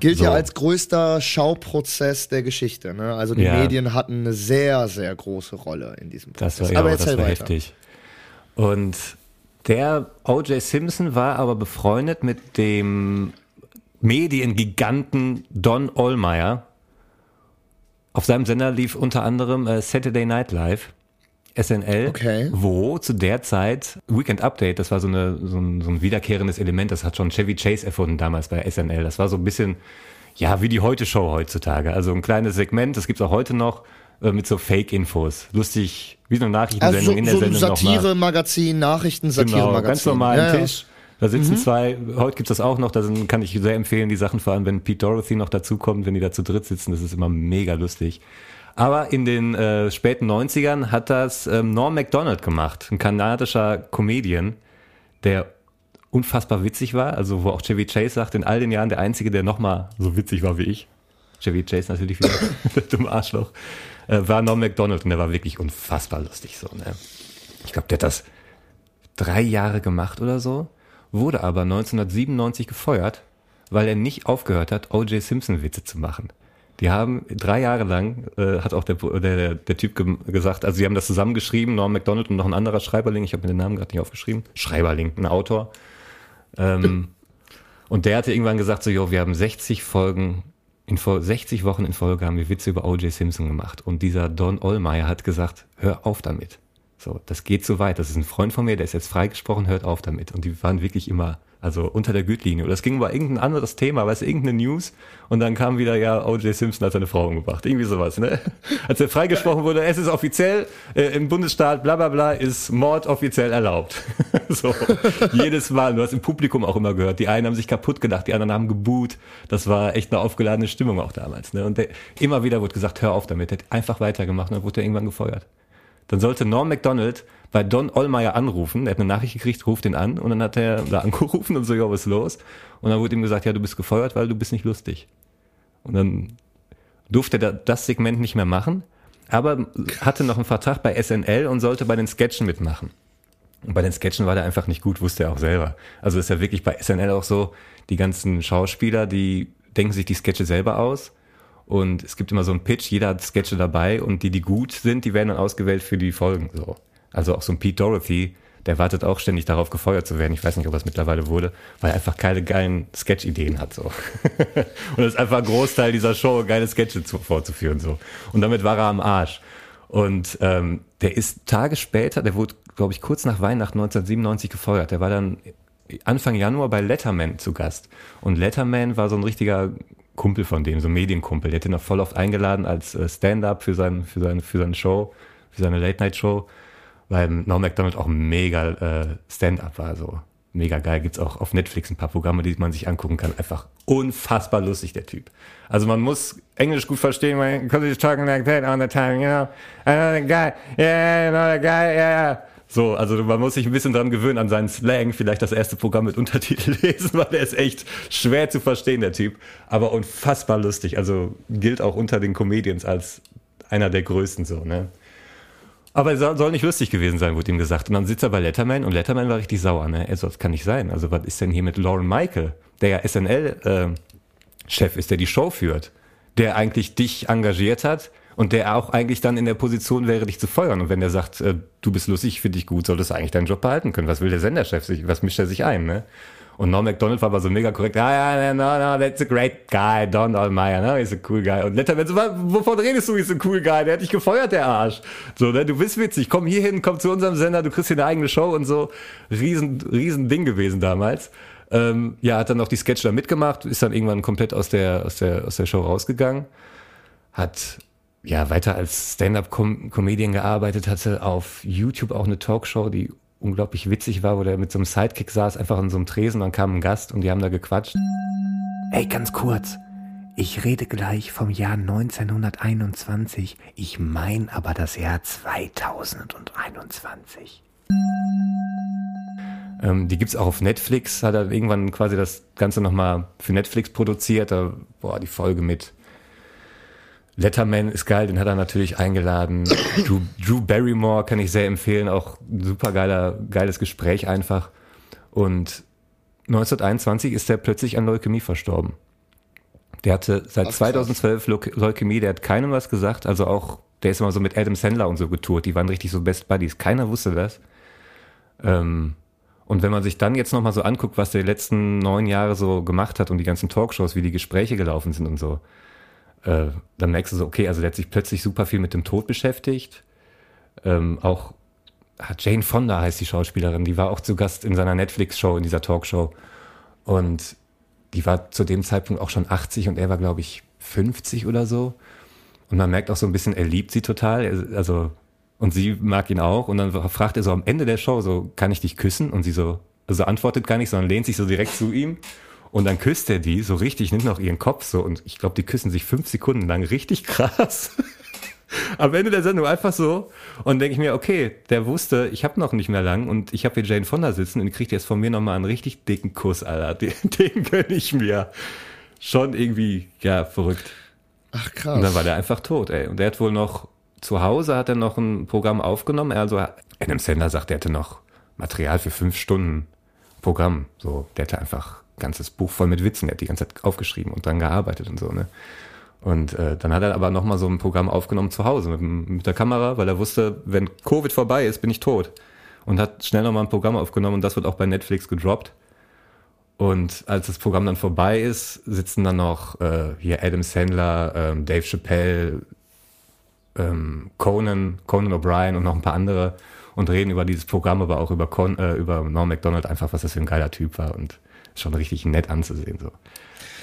Gilt ja so. als größter Schauprozess der Geschichte. Ne? Also die Ja. Medien hatten eine sehr, sehr große Rolle in diesem Prozess. Das war, ja, aber das erzähl war weiter. heftig. Und der O.J. Simpson war aber befreundet mit dem Mediengiganten Don Ollmeyer. Auf seinem Sender lief unter anderem äh, Saturday Night Live, SNL, Okay. wo zu der Zeit Weekend Update, das war so, eine, so, ein, so ein wiederkehrendes Element, das hat schon Chevy Chase erfunden damals bei SNL. Das war so ein bisschen, ja, wie die Heute-Show heutzutage. Also ein kleines Segment, das gibt's auch heute noch, äh, mit so Fake-Infos. Lustig, wie so eine Nachrichtensendung Also so, in der so Sendung nochmal. Satire-Magazin, Nachrichten-Satire-Magazin. Genau, ganz normalen Ja. Tisch. Da sitzen Mhm. zwei, heute gibt's das auch noch, da sind, kann ich sehr empfehlen, die Sachen, vor allem wenn Pete Dorothy noch dazukommt, wenn die da zu dritt sitzen, das ist immer mega lustig. Aber in den äh, späten 90ern hat das ähm, Norm MacDonald gemacht, ein kanadischer Comedian, der unfassbar witzig war, also wo auch Chevy Chase sagt, in all den Jahren der Einzige, der nochmal so witzig war wie ich. Chevy Chase natürlich wieder, der dumme Arschloch, äh, war Norm MacDonald und der war wirklich unfassbar lustig so, ne? Ich glaube, der hat das drei Jahre gemacht oder so, wurde aber 1997 gefeuert, weil er nicht aufgehört hat, O.J. Simpson Witze zu machen. Die haben drei Jahre lang, äh, hat auch der, der, der Typ ge gesagt, also sie haben das zusammengeschrieben, Norm MacDonald und noch ein anderer Schreiberling, ich habe mir den Namen gerade nicht aufgeschrieben, Schreiberling, ein Autor. Ähm, und der hatte irgendwann gesagt, so, jo, wir haben 60 Folgen, in Fol 60 Wochen in Folge haben wir Witze über O.J. Simpson gemacht. Und dieser Don Ollmeyer hat gesagt, hör auf damit. So, das geht so weit. Das ist ein Freund von mir, der ist jetzt freigesprochen, hört auf damit. Und die waren wirklich immer, also unter der Gürtellinie. Oder es ging über irgendein anderes Thema, weißt du, irgendeine News. Und dann kam wieder, ja, O.J. Simpson hat seine Frau umgebracht. Irgendwie sowas, ne? Als er freigesprochen wurde, es ist offiziell, äh, im Bundesstaat, bla, bla, bla, ist Mord offiziell erlaubt. so. Jedes Mal. Du hast im Publikum auch immer gehört. Die einen haben sich kaputt gedacht, die anderen haben geboot. Das war echt eine aufgeladene Stimmung auch damals, ne? Und der, immer wieder wurde gesagt, hör auf damit. Der hat einfach weitergemacht und dann wurde er irgendwann gefeuert. Dann sollte Norm MacDonald bei Don Ollmeyer anrufen. Er hat eine Nachricht gekriegt, ruft ihn an und dann hat er da angerufen und so, ja, was ist los? Und dann wurde ihm gesagt, ja, du bist gefeuert, weil du bist nicht lustig. Und dann durfte er das Segment nicht mehr machen, aber hatte noch einen Vertrag bei SNL und sollte bei den Sketchen mitmachen. Und bei den Sketchen war der einfach nicht gut, wusste er auch selber. Also ist ja wirklich bei SNL auch so, die ganzen Schauspieler, die denken sich die Sketche selber aus und es gibt immer so einen Pitch, jeder hat Sketche dabei und die, die gut sind, die werden dann ausgewählt für die Folgen. So. Also auch so ein Pete Dorothy, der wartet auch ständig darauf, gefeuert zu werden. Ich weiß nicht, ob das mittlerweile wurde, weil er einfach keine geilen Sketch-Ideen hat. So. und das ist einfach ein Großteil dieser Show, geile Sketche zu, vorzuführen. So. Und damit war er am Arsch. Und ähm, der ist Tage später, der wurde, glaube ich, kurz nach Weihnachten 1997 gefeuert. Der war dann Anfang Januar bei Letterman zu Gast. Und Letterman war so ein richtiger Kumpel von dem, so ein Medienkumpel. Der hat ihn noch voll oft eingeladen als äh, Stand-up für, sein, für, sein, für seine Show, für seine Late-Night-Show, weil Norm MacDonald auch mega äh, Stand-up war. So mega geil. Gibt's auch auf Netflix ein paar Programme, die man sich angucken kann. Einfach unfassbar lustig, der Typ. Also man muss Englisch gut verstehen, because he's talking like that all the time, you know. Another guy, yeah, another guy, yeah. So, also man muss sich ein bisschen dran gewöhnen an seinen Slang, vielleicht das erste Programm mit Untertitel lesen, weil der ist echt schwer zu verstehen, der Typ, aber unfassbar lustig. Also gilt auch unter den Comedians als einer der größten so, ne? Aber er soll nicht lustig gewesen sein, wurde ihm gesagt. Und dann sitzt er bei Letterman und Letterman war richtig sauer, ne? Also, das kann nicht sein. Also, was ist denn hier mit Lauren Michael, der ja SNL-Chef äh, ist, der die Show führt, der eigentlich dich engagiert hat, und der auch eigentlich dann in der Position wäre, dich zu feuern. Und wenn der sagt, äh, du bist lustig, ich finde dich gut, solltest du eigentlich deinen Job behalten können. Was will der Senderchef sich, was mischt er sich ein, ne? Und Norm MacDonald war aber so mega korrekt. Ah, ja, no, no, that's a great guy, Don Allmeyer, ne? He's a cool guy. Und Letterman so, wovon redest du, he's a cool guy? Der hat dich gefeuert, der Arsch. So, ne? Du bist witzig, komm hier hin, komm zu unserem Sender, du kriegst hier eine eigene Show und so. Riesen, riesen Ding gewesen damals. Ähm, ja, hat dann noch die Sketch da mitgemacht, ist dann irgendwann komplett aus der, aus der, aus der Show rausgegangen. Hat ja weiter als Stand-up-Comedian gearbeitet hatte, auf YouTube auch eine Talkshow, die unglaublich witzig war, wo der mit so einem Sidekick saß, einfach in so einem Tresen, dann kam ein Gast und die haben da gequatscht. Ey, ganz kurz. Ich rede gleich vom Jahr 1921. Ich mein aber das Jahr 2021. Ähm, die gibt's auch auf Netflix, hat er irgendwann quasi das Ganze nochmal für Netflix produziert. Da, boah, die Folge mit Letterman ist geil, den hat er natürlich eingeladen. Drew, Drew Barrymore kann ich sehr empfehlen, auch super geiler, geiles Gespräch einfach. Und 1921 ist er plötzlich an Leukämie verstorben. Der hatte seit 2012 Leukämie, der hat keinem was gesagt, also auch, der ist immer so mit Adam Sandler und so getourt, die waren richtig so Best Buddies, keiner wusste das. Ähm, und wenn man sich dann jetzt nochmal so anguckt, was der letzten neun Jahre so gemacht hat und die ganzen Talkshows, wie die Gespräche gelaufen sind und so, äh, dann merkst du so, okay, also der hat sich plötzlich super viel mit dem Tod beschäftigt. Ähm, auch Jane Fonda heißt die Schauspielerin, die war auch zu Gast in seiner Netflix-Show, in dieser Talkshow. Und die war zu dem Zeitpunkt auch schon 80 und er war, glaube ich, 50 oder so. Und man merkt auch so ein bisschen, er liebt sie total. Also, und sie mag ihn auch. Und dann fragt er so am Ende der Show so, kann ich dich küssen? Und sie so, also antwortet gar nicht, sondern lehnt sich so direkt zu ihm. Und dann küsst er die so richtig, nimmt noch ihren Kopf so und ich glaube, die küssen sich fünf Sekunden lang richtig krass. Am Ende der Sendung einfach so und denke ich mir, okay, der wusste, ich habe noch nicht mehr lang und ich habe hier Jane Fonda sitzen und die kriegt jetzt von mir nochmal einen richtig dicken Kuss, Alter. Den, den gönn ich mir. Schon irgendwie, ja, verrückt. Ach Und dann krass. war der einfach tot, ey. Und der hat wohl noch, zu Hause hat er noch ein Programm aufgenommen. Also Adam Sandler sagt, er hätte noch Material für fünf Stunden Programm. So, der hatte einfach ein ganzes Buch voll mit Witzen. Der hat die ganze Zeit aufgeschrieben und dann gearbeitet und so, ne. Und äh, dann hat er aber noch mal so ein Programm aufgenommen zu Hause mit, mit der Kamera, weil er wusste, wenn Covid vorbei ist, bin ich tot. Und hat schnell noch mal ein Programm aufgenommen und das wird auch bei Netflix gedroppt. Und als das Programm dann vorbei ist, sitzen dann noch äh, hier Adam Sandler, ähm, Dave Chappelle, ähm, Conan, Conan O'Brien und noch ein paar andere und reden über dieses Programm, aber auch über, Con, äh, über Norm MacDonald, einfach was das für ein geiler Typ war und schon richtig nett anzusehen. So.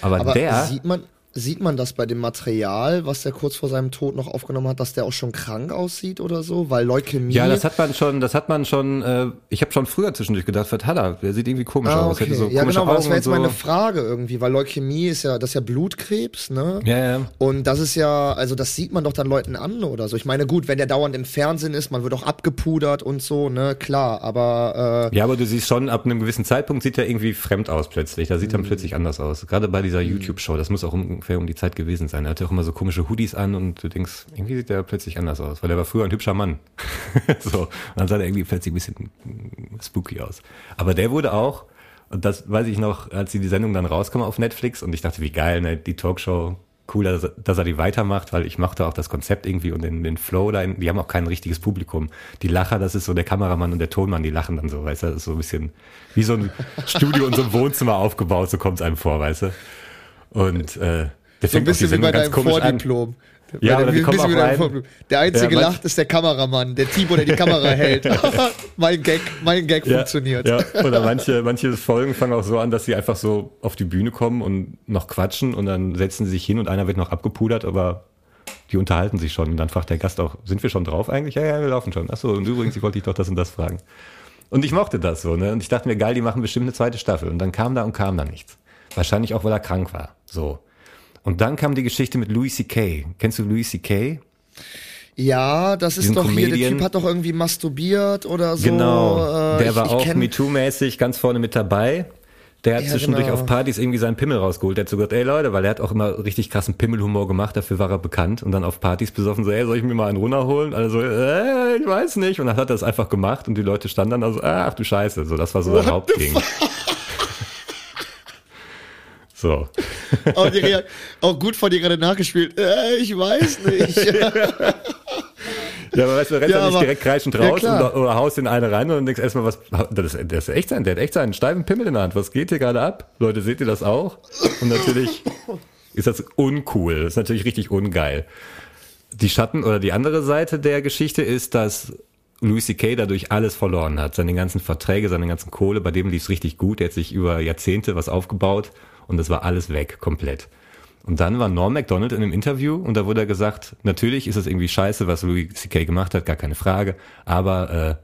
Aber, Aber der, sieht man, sieht man das bei dem Material, was der kurz vor seinem Tod noch aufgenommen hat, dass der auch schon krank aussieht oder so? Weil Leukämie. ja, das hat man schon, das hat man schon, äh, ich habe schon früher zwischendurch gedacht, was hat er? Der sieht irgendwie komisch Ah, aus. okay. So ja, genau, weil das Augen wäre jetzt so. meine Frage irgendwie, weil Leukämie ist ja, das ist ja Blutkrebs, ne? Ja, ja. Und das ist ja, also das sieht man doch dann Leuten an oder so. Ich meine, gut, wenn der dauernd im Fernsehen ist, man wird auch abgepudert und so, ne, klar, aber äh, Ja, aber du siehst schon, ab einem gewissen Zeitpunkt sieht er irgendwie fremd aus plötzlich. Da sieht Mhm. er plötzlich anders aus. Gerade bei dieser YouTube-Show, das muss auch ungefähr um die Zeit gewesen sein. Er hatte auch immer so komische Hoodies an und du denkst, irgendwie sieht er plötzlich anders aus, weil er war früher ein hübscher Mann. so, und dann sah er irgendwie plötzlich ein bisschen spooky aus. Aber der wurde auch, und das weiß ich noch, als die, Sendung dann rauskam auf Netflix und ich dachte, wie geil, ne, die Talkshow, cool, dass, er- dass er die weitermacht, weil ich mochte auch das Konzept irgendwie und den, den Flow da, die haben auch kein richtiges Publikum. Die Lacher, das ist so der Kameramann und der Tonmann, die lachen dann so, weißt du, das ist so ein bisschen wie so ein Studio in so einem Wohnzimmer aufgebaut, so kommt es einem vor, weißt du. Und äh, der so ein fängt auch die bisschen wie bei deinem komisch an. Vordiplom. Ja, ein rein. Vordiplom. Der einzige Ja, lacht, ist der Kameramann, der Typ, der die Kamera hält. mein Gag, mein Gag funktioniert. Ja, oder manche, manche Folgen fangen auch so an, dass sie einfach so auf die Bühne kommen und noch quatschen und dann setzen sie sich hin und einer wird noch abgepudert, aber die unterhalten sich schon. Und dann fragt der Gast auch, sind wir schon drauf eigentlich? Ja, ja, wir laufen schon. Achso, und übrigens, ich wollte dich doch das und das fragen. Und ich mochte das so, ne? Und ich dachte mir, geil, die machen bestimmt eine zweite Staffel. Und dann kam da und kam da nichts. Wahrscheinlich auch, weil er krank war. So. Und dann kam die Geschichte mit Louis C.K. Kennst du Louis C.K.? Ja, das ist doch hier, der Comedian. Typ hat doch irgendwie masturbiert oder so. Genau. Äh, der ich, war ich auch MeToo-mäßig ganz vorne mit dabei. Der hat Ja, zwischendurch genau. auf Partys irgendwie seinen Pimmel rausgeholt. Der hat so gesagt, ey Leute, weil er hat auch immer richtig krassen Pimmelhumor gemacht, dafür war er bekannt. Und dann auf Partys besoffen so, ey, soll ich mir mal einen runterholen? Alle so, äh, ich weiß nicht. Und dann hat er das einfach gemacht und die Leute standen dann also, ach du Scheiße. So, das war so sein What Hauptding. So. Auch, Rea- auch gut von dir gerade nachgespielt. Äh, ich weiß nicht. Ja, aber weißt du, rennst Ja, ja, nicht aber- direkt kreischend Ja, raus klar. oder, oder haust in eine rein und denkst erstmal, was, das ist, das ist echt sein, der hat echt seinen steifen Pimmel in der Hand. Was geht hier gerade ab? Leute, seht ihr das auch? Und natürlich ist das uncool. Das ist natürlich richtig ungeil. Die Schatten oder die andere Seite der Geschichte ist, dass Louis C.K. dadurch alles verloren hat. Seine ganzen Verträge, seine ganzen Kohle, bei dem lief es richtig gut. Er hat sich über Jahrzehnte was aufgebaut und das war alles weg, komplett. Und dann war Norm MacDonald in einem Interview und da wurde er gesagt, natürlich ist es irgendwie scheiße, was Louis C.K. gemacht hat, gar keine Frage, aber äh,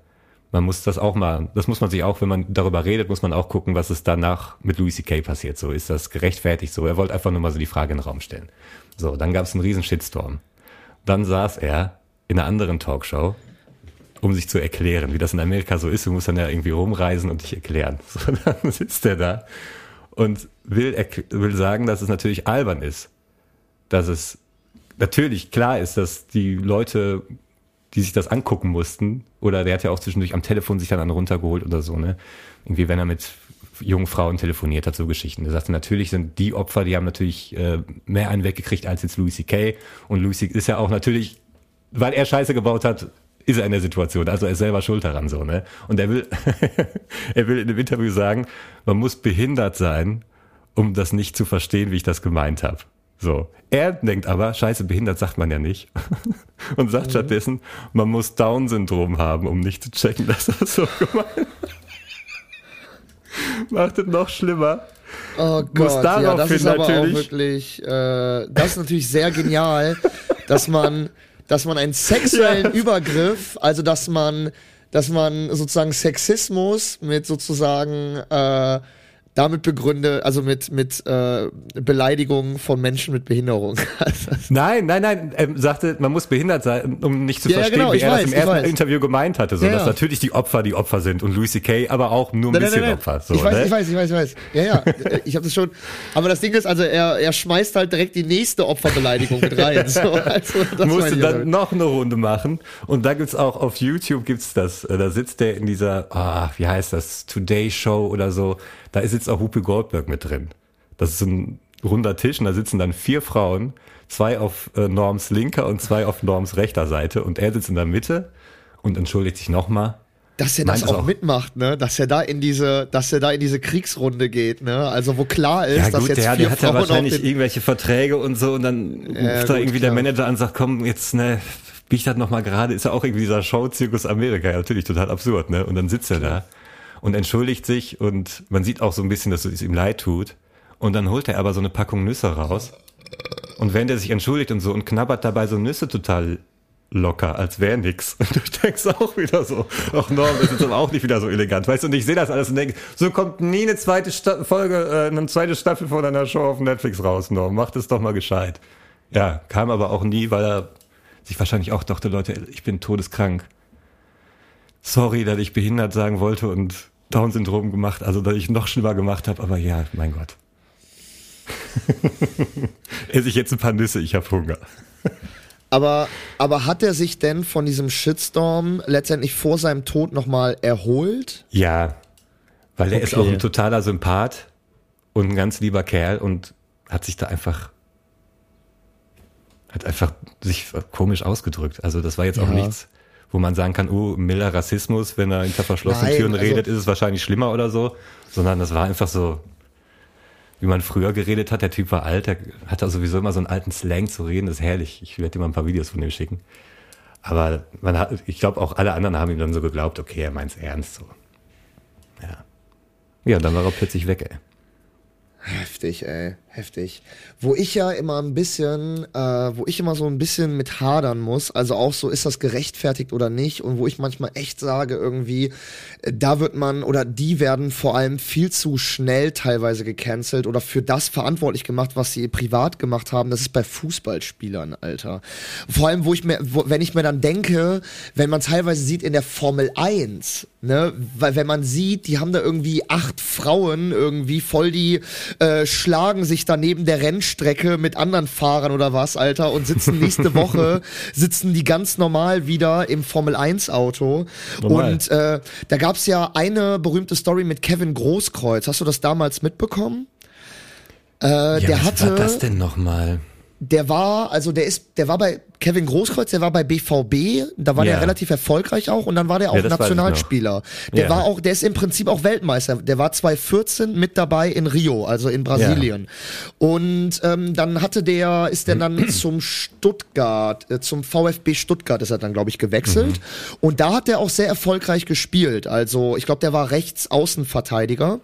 man muss das auch mal, das muss man sich auch, wenn man darüber redet, muss man auch gucken, was ist danach mit Louis C.K. passiert. So, ist das gerechtfertigt so? Er wollte einfach nur mal so die Frage in den Raum stellen. So, dann gab es einen riesen Shitstorm. Dann saß er in einer anderen Talkshow, um sich zu erklären, wie das in Amerika so ist. Du musst dann ja irgendwie rumreisen und dich erklären. So, dann sitzt er da und will, will sagen, dass es natürlich albern ist. Dass es natürlich klar ist, dass die Leute, die sich das angucken mussten, oder der hat ja auch zwischendurch am Telefon sich dann einen runtergeholt oder so, ne? Irgendwie, wenn er mit jungen Frauen telefoniert hat, so Geschichten. Er sagte, natürlich sind die Opfer, die haben natürlich äh, mehr einen weggekriegt als jetzt Louis C.K. Und Louis C.K. ist ja auch natürlich, weil er Scheiße gebaut hat, ist er in der Situation. Also er ist selber schuld daran, so, ne? Und er will, er will in dem Interview sagen, man muss behindert sein, um das nicht zu verstehen, wie ich das gemeint habe. So. Er denkt aber, scheiße, behindert sagt man ja nicht. Und sagt stattdessen, man muss Down-Syndrom haben, um nicht zu checken, dass das so gemeint Macht es noch schlimmer. Oh Muss Gott, ja, das ist aber auch natürlich- wirklich, äh, das ist natürlich sehr genial, dass man, dass man einen sexuellen Ja. Übergriff, also dass man, dass man sozusagen Sexismus mit sozusagen äh, damit begründe, also mit, mit äh, Beleidigungen von Menschen mit Behinderung. Nein, nein, nein. Er sagte, man muss behindert sein, um nicht zu Ja, verstehen, genau, wie er weiß, das im ersten weiß. Interview gemeint hatte. So, Ja, dass ja. natürlich die Opfer die Opfer sind und Louis C.K. aber auch nur ein bisschen Opfer. So, ich weiß, ne? ich weiß, ich weiß, ich weiß. Ja, ja, äh, ich habe das schon. Aber das Ding ist, also er, er schmeißt halt direkt die nächste Opferbeleidigung mit rein. So, also, das musste dann damit. noch eine Runde machen und da gibt's auch auf YouTube gibt's das. Äh, Da sitzt der in dieser, ah, wie heißt das, Today Show oder so. Da sitzt auch Whoopi Goldberg mit drin. Das ist ein runder Tisch und da sitzen dann vier Frauen, zwei auf äh, Norms linker und zwei auf Norms rechter Seite und er sitzt in der Mitte und entschuldigt sich nochmal. dass er das auch, auch. mitmacht, ne? Dass er da in diese, dass er da in diese Kriegsrunde geht, ne? Also wo klar ist, Ja dass gut, jetzt der, vier der hat ja Frauen wahrscheinlich auf den, irgendwelche Verträge und so und dann ruft Ja, da gut, irgendwie der klar. Manager an und sagt, komm, jetzt, ne, bieg das nochmal gerade, ist ja auch irgendwie dieser Show-Zirkus Amerika, ja, natürlich total absurd, ne? Und dann sitzt er da und entschuldigt sich und man sieht auch so ein bisschen, dass es ihm leid tut. Und dann holt er aber so eine Packung Nüsse raus. Und während er sich entschuldigt und so und knabbert dabei so Nüsse total locker, als wäre nix. Und du denkst auch wieder so, ach Norm, das ist aber auch nicht wieder so elegant. Weißt du, und ich sehe das alles und denke, so kommt nie eine zweite Sta Folge, äh, eine zweite Staffel von einer Show auf Netflix raus, Norm. Mach das doch mal gescheit. Ja, kam aber auch nie, weil er sich wahrscheinlich auch dachte, Leute, ich bin todeskrank. Sorry, dass ich behindert sagen wollte und Down-Syndrom gemacht, also dass ich noch schlimmer gemacht habe, aber ja, mein Gott. Esse ich jetzt ein paar Nüsse, ich habe Hunger. aber, aber hat er sich denn von diesem Shitstorm letztendlich vor seinem Tod nochmal erholt? Ja, weil er ist Okay. auch ein totaler Sympath und ein ganz lieber Kerl und hat sich da einfach hat einfach sich komisch ausgedrückt. Also das war jetzt auch Ja. nichts, wo man sagen kann, oh, milder Rassismus, wenn er hinter verschlossenen Nein, Türen also- redet, ist es wahrscheinlich schlimmer oder so, sondern das war einfach so, wie man früher geredet hat. Der Typ war alt, der hat da sowieso immer so einen alten Slang zu reden, das ist herrlich. Ich werde dir mal ein paar Videos von dem schicken. Aber man hat, ich glaube auch alle anderen haben ihm dann so geglaubt, okay, er meint's ernst so. Ja. Ja, dann war er plötzlich weg, ey. Heftig, ey, heftig. Wo ich ja immer ein bisschen, äh, wo ich immer so ein bisschen mit hadern muss, also auch so, ist das gerechtfertigt oder nicht, und wo ich manchmal echt sage, irgendwie, äh, da wird man oder die werden vor allem viel zu schnell teilweise gecancelt oder für das verantwortlich gemacht, was sie privat gemacht haben. Das ist bei Fußballspielern, Alter. Vor allem, wo ich mir, wo, wenn ich mir dann denke, wenn man teilweise sieht in der Formel 1, ne, weil wenn man sieht, die haben da irgendwie acht Frauen irgendwie voll die äh, schlagen sich da neben der Rennstrecke mit anderen Fahrern oder was, Alter, und sitzen nächste Woche, sitzen die ganz normal wieder im Formel 1 Auto. Normal. Und äh, da gab's ja eine berühmte Story mit Kevin Großkreuz. Hast du das damals mitbekommen? Äh, Ja, der was hatte, war das denn nochmal? Der war, also der ist, der war bei Kevin Großkreuz, der war bei BVB, da war Ja. der relativ erfolgreich auch und dann war der auch Ja. Nationalspieler. Der Ja. war auch, der ist im Prinzip auch Weltmeister. Der war 2014 mit dabei in Rio, also in Brasilien. Und ähm, dann hatte der, ist der dann zum Stuttgart, äh, zum VfB Stuttgart ist er dann, glaube ich, gewechselt. Mhm. Und da hat er auch sehr erfolgreich gespielt. Also ich glaube, der war rechts Außenverteidiger.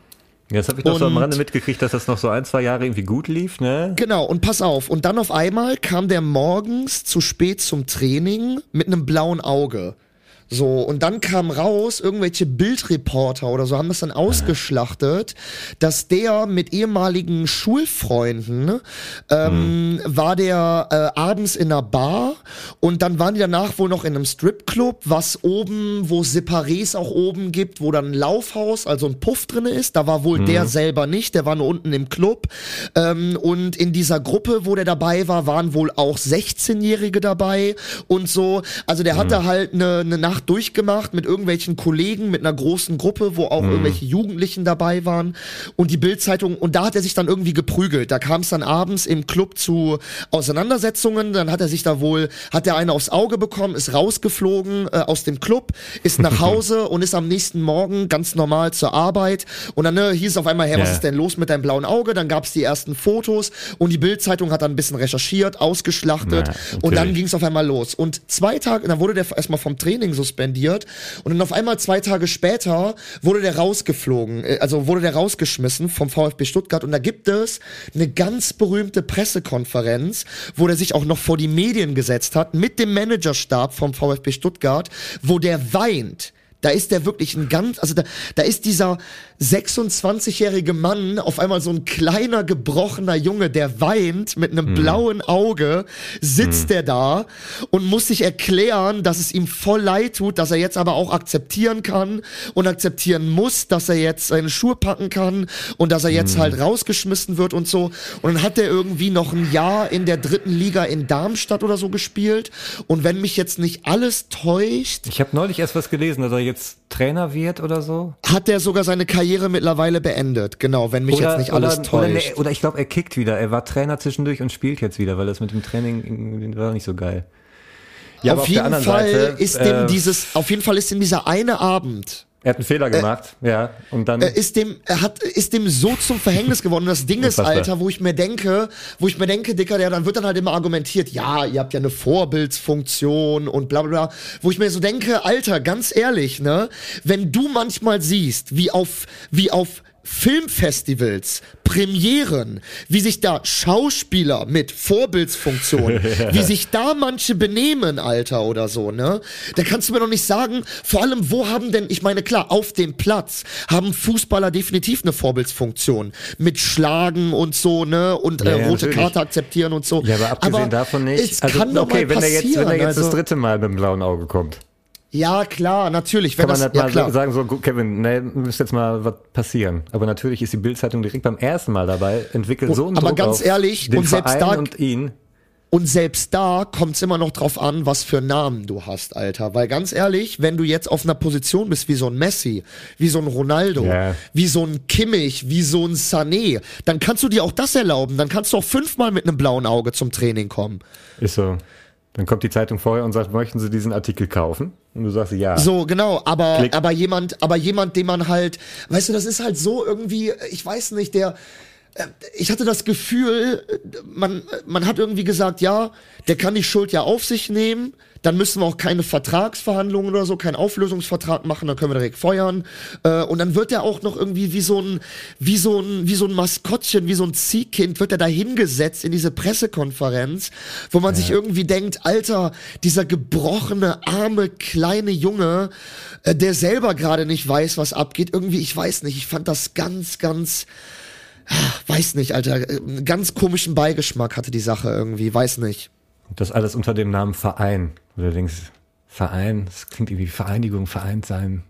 Ja, das habe ich noch so am Rande mitgekriegt, dass das noch so ein, zwei Jahre irgendwie gut lief, ne? Genau, und pass auf. Und dann auf einmal kam der morgens zu spät zum Training mit einem blauen Auge. So, und dann kam raus, irgendwelche Bildreporter oder so haben das dann ausgeschlachtet, dass der mit ehemaligen Schulfreunden ähm, war der äh, abends in einer Bar und dann waren die danach wohl noch in einem Stripclub, was oben, wo Separés auch oben gibt, wo dann ein Laufhaus, also ein Puff drinne ist. Da war wohl der selber nicht, der war nur unten im Club. Ähm, und in dieser Gruppe, wo der dabei war, waren wohl auch 16-Jährige dabei und so. Also der hatte halt eine ne Nacht durchgemacht mit irgendwelchen Kollegen, mit einer großen Gruppe, wo auch irgendwelche Jugendlichen dabei waren. Und die Bildzeitung, und da hat er sich dann irgendwie geprügelt. Da kam es dann abends im Club zu Auseinandersetzungen. Dann hat er sich da wohl, hat der eine aufs Auge bekommen, ist rausgeflogen äh, aus dem Club, ist nach Hause und ist am nächsten Morgen ganz normal zur Arbeit. Und dann ne, hieß es auf einmal, hey, was Ja. ist denn los mit deinem blauen Auge? Dann gab es die ersten Fotos und die Bildzeitung hat dann ein bisschen recherchiert, ausgeschlachtet Ja, und dann ging es auf einmal los. Und zwei Tage, dann wurde der erstmal vom Training suspendiert und dann auf einmal zwei Tage später wurde der rausgeflogen, äh, also wurde der rausgeschmissen vom VfB Stuttgart und da gibt es eine ganz berühmte Pressekonferenz, wo der sich auch noch vor die Medien gesetzt hat mit dem Managerstab vom VfB Stuttgart, wo der weint. Da ist der wirklich ein ganz, also da, da ist dieser 26-jährige Mann auf einmal so ein kleiner, gebrochener Junge, der weint mit einem blauen Auge, sitzt der da und muss sich erklären, dass es ihm voll leid tut, dass er jetzt aber auch akzeptieren kann und akzeptieren muss, dass er jetzt seine Schuhe packen kann und dass er jetzt halt rausgeschmissen wird und so. Und dann hat er irgendwie noch ein Jahr in der dritten Liga in Darmstadt oder so gespielt. Und wenn mich jetzt nicht alles täuscht, Ich habe neulich erst was gelesen, er jetzt Trainer wird oder so. hat er sogar seine Karriere mittlerweile beendet. Genau, wenn mich jetzt nicht alles oder, oder, täuscht. nee, oder ich glaube, er kickt wieder. Er war Trainer zwischendurch und spielt jetzt wieder, weil das mit dem Training war nicht so geil. Ja, auf der jeden anderen Fall Seite, ist dem äh, dieses, auf jeden Fall ist ihm dieser eine Abend, Er hat einen Fehler gemacht, ja. Und dann. äh, ist dem, er hat, ist dem so zum Verhängnis geworden. Und das Ding ist. Alter, wo ich mir denke, wo ich mir denke, Dicker, der, dann wird dann halt immer argumentiert, ja, ihr habt ja eine Vorbildsfunktion und bla bla bla. Wo ich mir so denke, Alter, ganz ehrlich, ne, wenn du manchmal siehst, wie auf, wie auf Filmfestivals, Premieren, wie sich da Schauspieler mit Vorbildsfunktion, wie sich da manche benehmen, Alter, oder so, ne? Da kannst du mir doch nicht sagen, vor allem, wo haben denn, ich meine, klar, auf dem Platz haben Fußballer definitiv eine Vorbildsfunktion. Mit Schlagen und so, ne? Und Ja, äh, ja, rote natürlich. Karte akzeptieren und so. ja, aber abgesehen davon nicht. Es kann doch okay, mal wenn er jetzt, wenn er jetzt also, das dritte Mal mit dem blauen Auge kommt, ja, klar, natürlich. Wenn kann man das, nicht ja, mal klar. sagen, so, Kevin, ne, müsste jetzt mal was passieren. Aber natürlich ist die Bildzeitung direkt beim ersten Mal dabei, entwickelt so einen aber Druck ganz auf ehrlich, den und selbst Verein da- und ihn. Und selbst da kommt's immer noch drauf an, was für Namen du hast, Alter. Weil ganz ehrlich, wenn du jetzt auf einer Position bist wie so ein Messi, wie so ein Ronaldo, Ja. wie so ein Kimmich, wie so ein Sané, dann kannst du dir auch das erlauben. Dann kannst du auch fünfmal mit einem blauen Auge zum Training kommen. Ist so. Dann kommt die Zeitung vorher und sagt, möchten Sie diesen Artikel kaufen? Und du sagst ja. So, genau, aber, Klick. aber jemand, aber jemand, den man halt, weißt du, das ist halt so irgendwie, ich weiß nicht, der, ich hatte das Gefühl, äh, man, man hat irgendwie gesagt, ja, der kann die Schuld ja auf sich nehmen, dann müssen wir auch keine Vertragsverhandlungen oder so, keinen Auflösungsvertrag machen, dann können wir direkt feuern. Äh, und dann wird er auch noch irgendwie wie so ein, wie so ein, wie so ein Maskottchen, wie so ein Ziehkind, wird er da hingesetzt in diese Pressekonferenz, wo man sich irgendwie denkt, Alter, dieser gebrochene, arme, kleine Junge, äh, der selber gerade nicht weiß, was abgeht, irgendwie, ich weiß nicht, ich fand das ganz, ganz, weiß nicht, Alter, äh, einen ganz komischen Beigeschmack hatte die Sache irgendwie, weiß nicht. Das alles unter dem Namen Verein. Denkst, Verein, das klingt irgendwie Vereinigung, Vereint sein.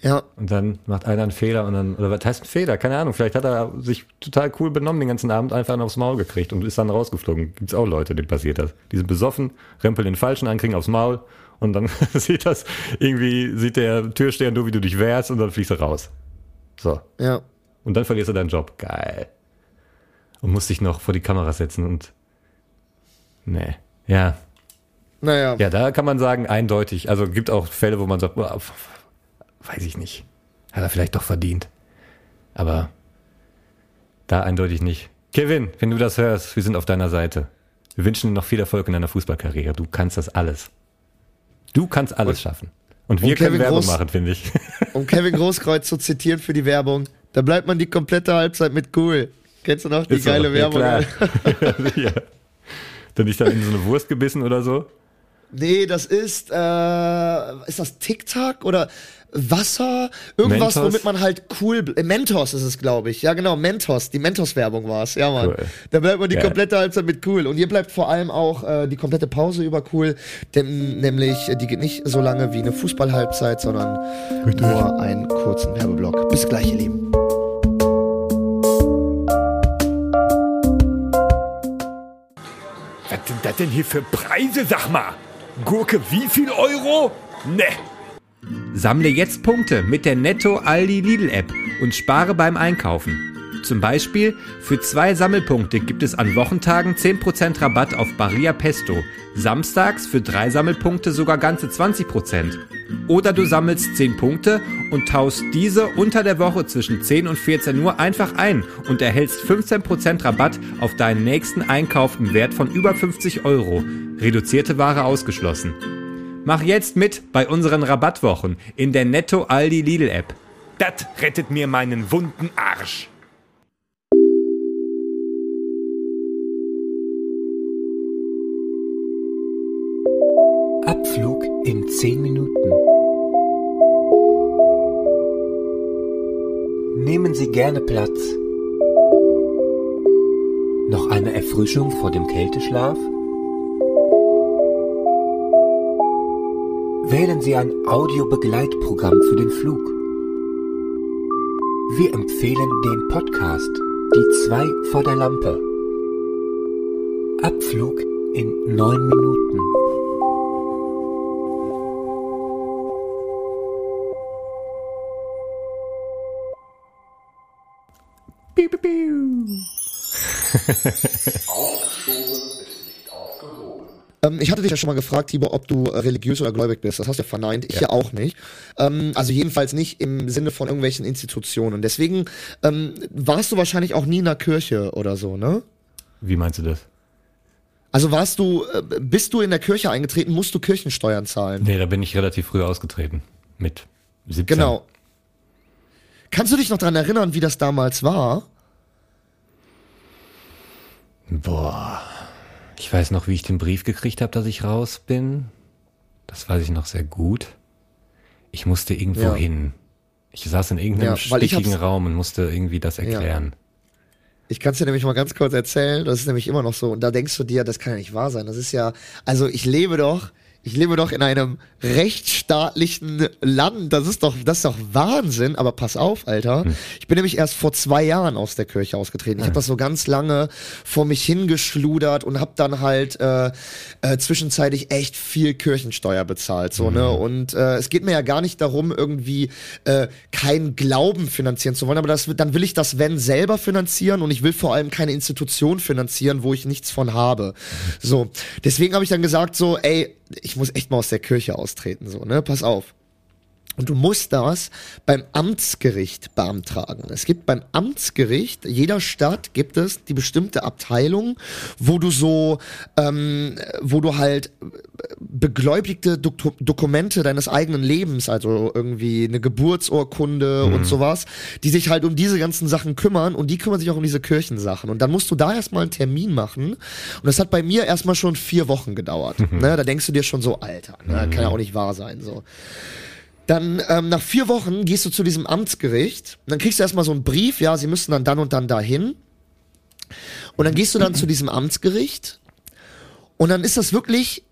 Ja, Und dann macht einer einen Fehler und dann, oder was heißt ein Fehler? Keine Ahnung. Vielleicht hat er sich total cool benommen den ganzen Abend, einfach einen aufs Maul gekriegt und ist dann rausgeflogen. Gibt's auch Leute, denen passiert das. Die sind besoffen, rempeln den Falschen an, kriegen aufs Maul und dann sieht das, irgendwie sieht der Türsteher nur, wie du dich wehrst und dann fliegst du raus. So. ja. Und dann verlierst du deinen Job. Geil. Und musst dich noch vor die Kamera setzen und, nee. Ja, Naja. ja, da kann man sagen, eindeutig. Also gibt auch Fälle, wo man sagt, weiß ich nicht. Hat er vielleicht doch verdient. Aber da eindeutig nicht. Kevin, wenn du das hörst, wir sind auf deiner Seite. Wir wünschen dir noch viel Erfolg in deiner Fußballkarriere. Du kannst das alles. Du kannst alles schaffen. Und wir und können Kevin Werbung Groß- machen, finde ich. Um Kevin Großkreuz zu zitieren für die Werbung, da bleibt man die komplette Halbzeit mit cool. Kennst du noch die Ist so. geile Werbung? Ja, ja. Dann nicht dann in so eine Wurst gebissen oder so. Nee, das ist, äh, ist das TikTok oder Wasser? Irgendwas, Mentos? womit man halt cool, äh, Mentos ist es, glaube ich. Ja, genau, Mentos. Die Mentos-Werbung war's. Ja, Mann. Cool. Da bleibt man die Geil. komplette Halbzeit mit cool. Und ihr bleibt vor allem auch äh, die komplette Pause über cool. Denn, nämlich, äh, die geht nicht so lange wie eine Fußballhalbzeit, sondern nur einen kurzen Werbeblock. Bis gleich, ihr Lieben. Das denn hier für Preise, sag mal? Gurke wie viel Euro? Ne. Sammle jetzt Punkte mit der Netto Aldi Lidl App und spare beim Einkaufen. Zum Beispiel für zwei Sammelpunkte gibt es an Wochentagen 10% Rabatt auf Barilla Pesto, samstags für drei Sammelpunkte sogar ganze 20%. Oder du sammelst 10 Punkte und tauschst diese unter der Woche zwischen 10 und 14 Uhr einfach ein und erhältst 15% Rabatt auf deinen nächsten Einkauf im Wert von über 50 Euro. Reduzierte Ware ausgeschlossen. Mach jetzt mit bei unseren Rabattwochen in der Netto Aldi Lidl App. Das rettet mir meinen wunden Arsch. Abflug in zehn Minuten. Nehmen Sie gerne Platz. Noch eine Erfrischung vor dem Kälteschlaf? Wählen Sie ein Audiobegleitprogramm für den Flug. Wir empfehlen den Podcast Die zwei vor der Lampe. Abflug in 9 Minuten. Piu, piu, piu. Ähm, ich hatte dich ja schon mal gefragt, Tibor, ob du religiös oder gläubig bist. Das hast du ja verneint. Ich ja, auch nicht. Ähm, also jedenfalls nicht im Sinne von irgendwelchen Institutionen. Deswegen ähm, warst du wahrscheinlich auch nie in der Kirche oder so, ne? Wie meinst du das? Also warst du, äh, bist du in der Kirche eingetreten, musst du Kirchensteuern zahlen? Nee, da bin ich relativ früh ausgetreten. Mit 17. Genau. Kannst du dich noch dran erinnern, wie das damals war? Boah. Ich weiß noch, wie ich den Brief gekriegt habe, dass ich raus bin. Das weiß ich noch sehr gut. Ich musste irgendwo Ja. hin. Ich saß in irgendeinem Ja, stickigen Raum und musste irgendwie das erklären. Ich kann es dir nämlich mal ganz kurz erzählen. Das ist nämlich immer noch so. Und da denkst du dir, das kann ja nicht wahr sein. Das ist ja, also ich lebe doch, ich lebe doch in einem rechtsstaatlichen Land. Das ist doch, das ist doch Wahnsinn. Aber pass auf, Alter. Ich bin nämlich erst vor zwei Jahren aus der Kirche ausgetreten. Ich habe das so ganz lange vor mich hingeschludert und habe dann halt äh, äh, zwischenzeitlich echt viel Kirchensteuer bezahlt. So, ne? Und äh, es geht mir ja gar nicht darum, irgendwie äh, keinen Glauben finanzieren zu wollen, aber das, dann will ich das Wenn selber finanzieren und ich will vor allem keine Institution finanzieren, wo ich nichts von habe. So, deswegen habe ich dann gesagt so, ey, ich muss echt mal aus der Kirche austreten, so, ne? Pass auf. Und du musst das beim Amtsgericht beantragen. Es gibt beim Amtsgericht, jeder Stadt gibt es die bestimmte Abteilung, wo du so, ähm, wo du halt begläubigte Dok Dokumente deines eigenen Lebens, also irgendwie eine Geburtsurkunde und sowas, die sich halt um diese ganzen Sachen kümmern und die kümmern sich auch um diese Kirchensachen. Und dann musst du da erstmal einen Termin machen. Und das hat bei mir erstmal schon vier Wochen gedauert. ne? Da denkst du dir schon so, Alter, ne? kann ja auch nicht wahr sein. So. Dann ähm, nach vier Wochen gehst du zu diesem Amtsgericht. Dann kriegst du erstmal so einen Brief, ja, sie müssen dann dann und dann dahin. Und dann gehst du dann zu diesem Amtsgericht. Und dann ist das wirklich,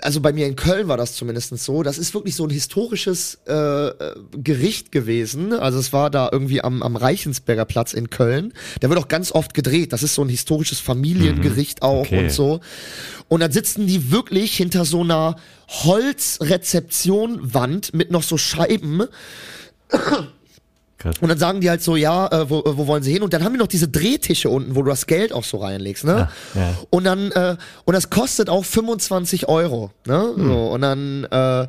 also bei mir in Köln war das zumindest so, das ist wirklich so ein historisches äh, äh, Gericht gewesen. Also es war da irgendwie am, am Reichensberger Platz in Köln. Der wird auch ganz oft gedreht. Das ist so ein historisches Familiengericht auch Okay. und so. Und dann sitzen die wirklich hinter so einer Holzrezeptionwand mit noch so Scheiben. Krass. Und dann sagen die halt so, ja, äh, wo, äh, wo wollen sie hin? Und dann haben die noch diese Drehtische unten, wo du das Geld auch so reinlegst, ne? ja. Und dann, äh, und das kostet auch 25 Euro, ne? So, und dann, äh,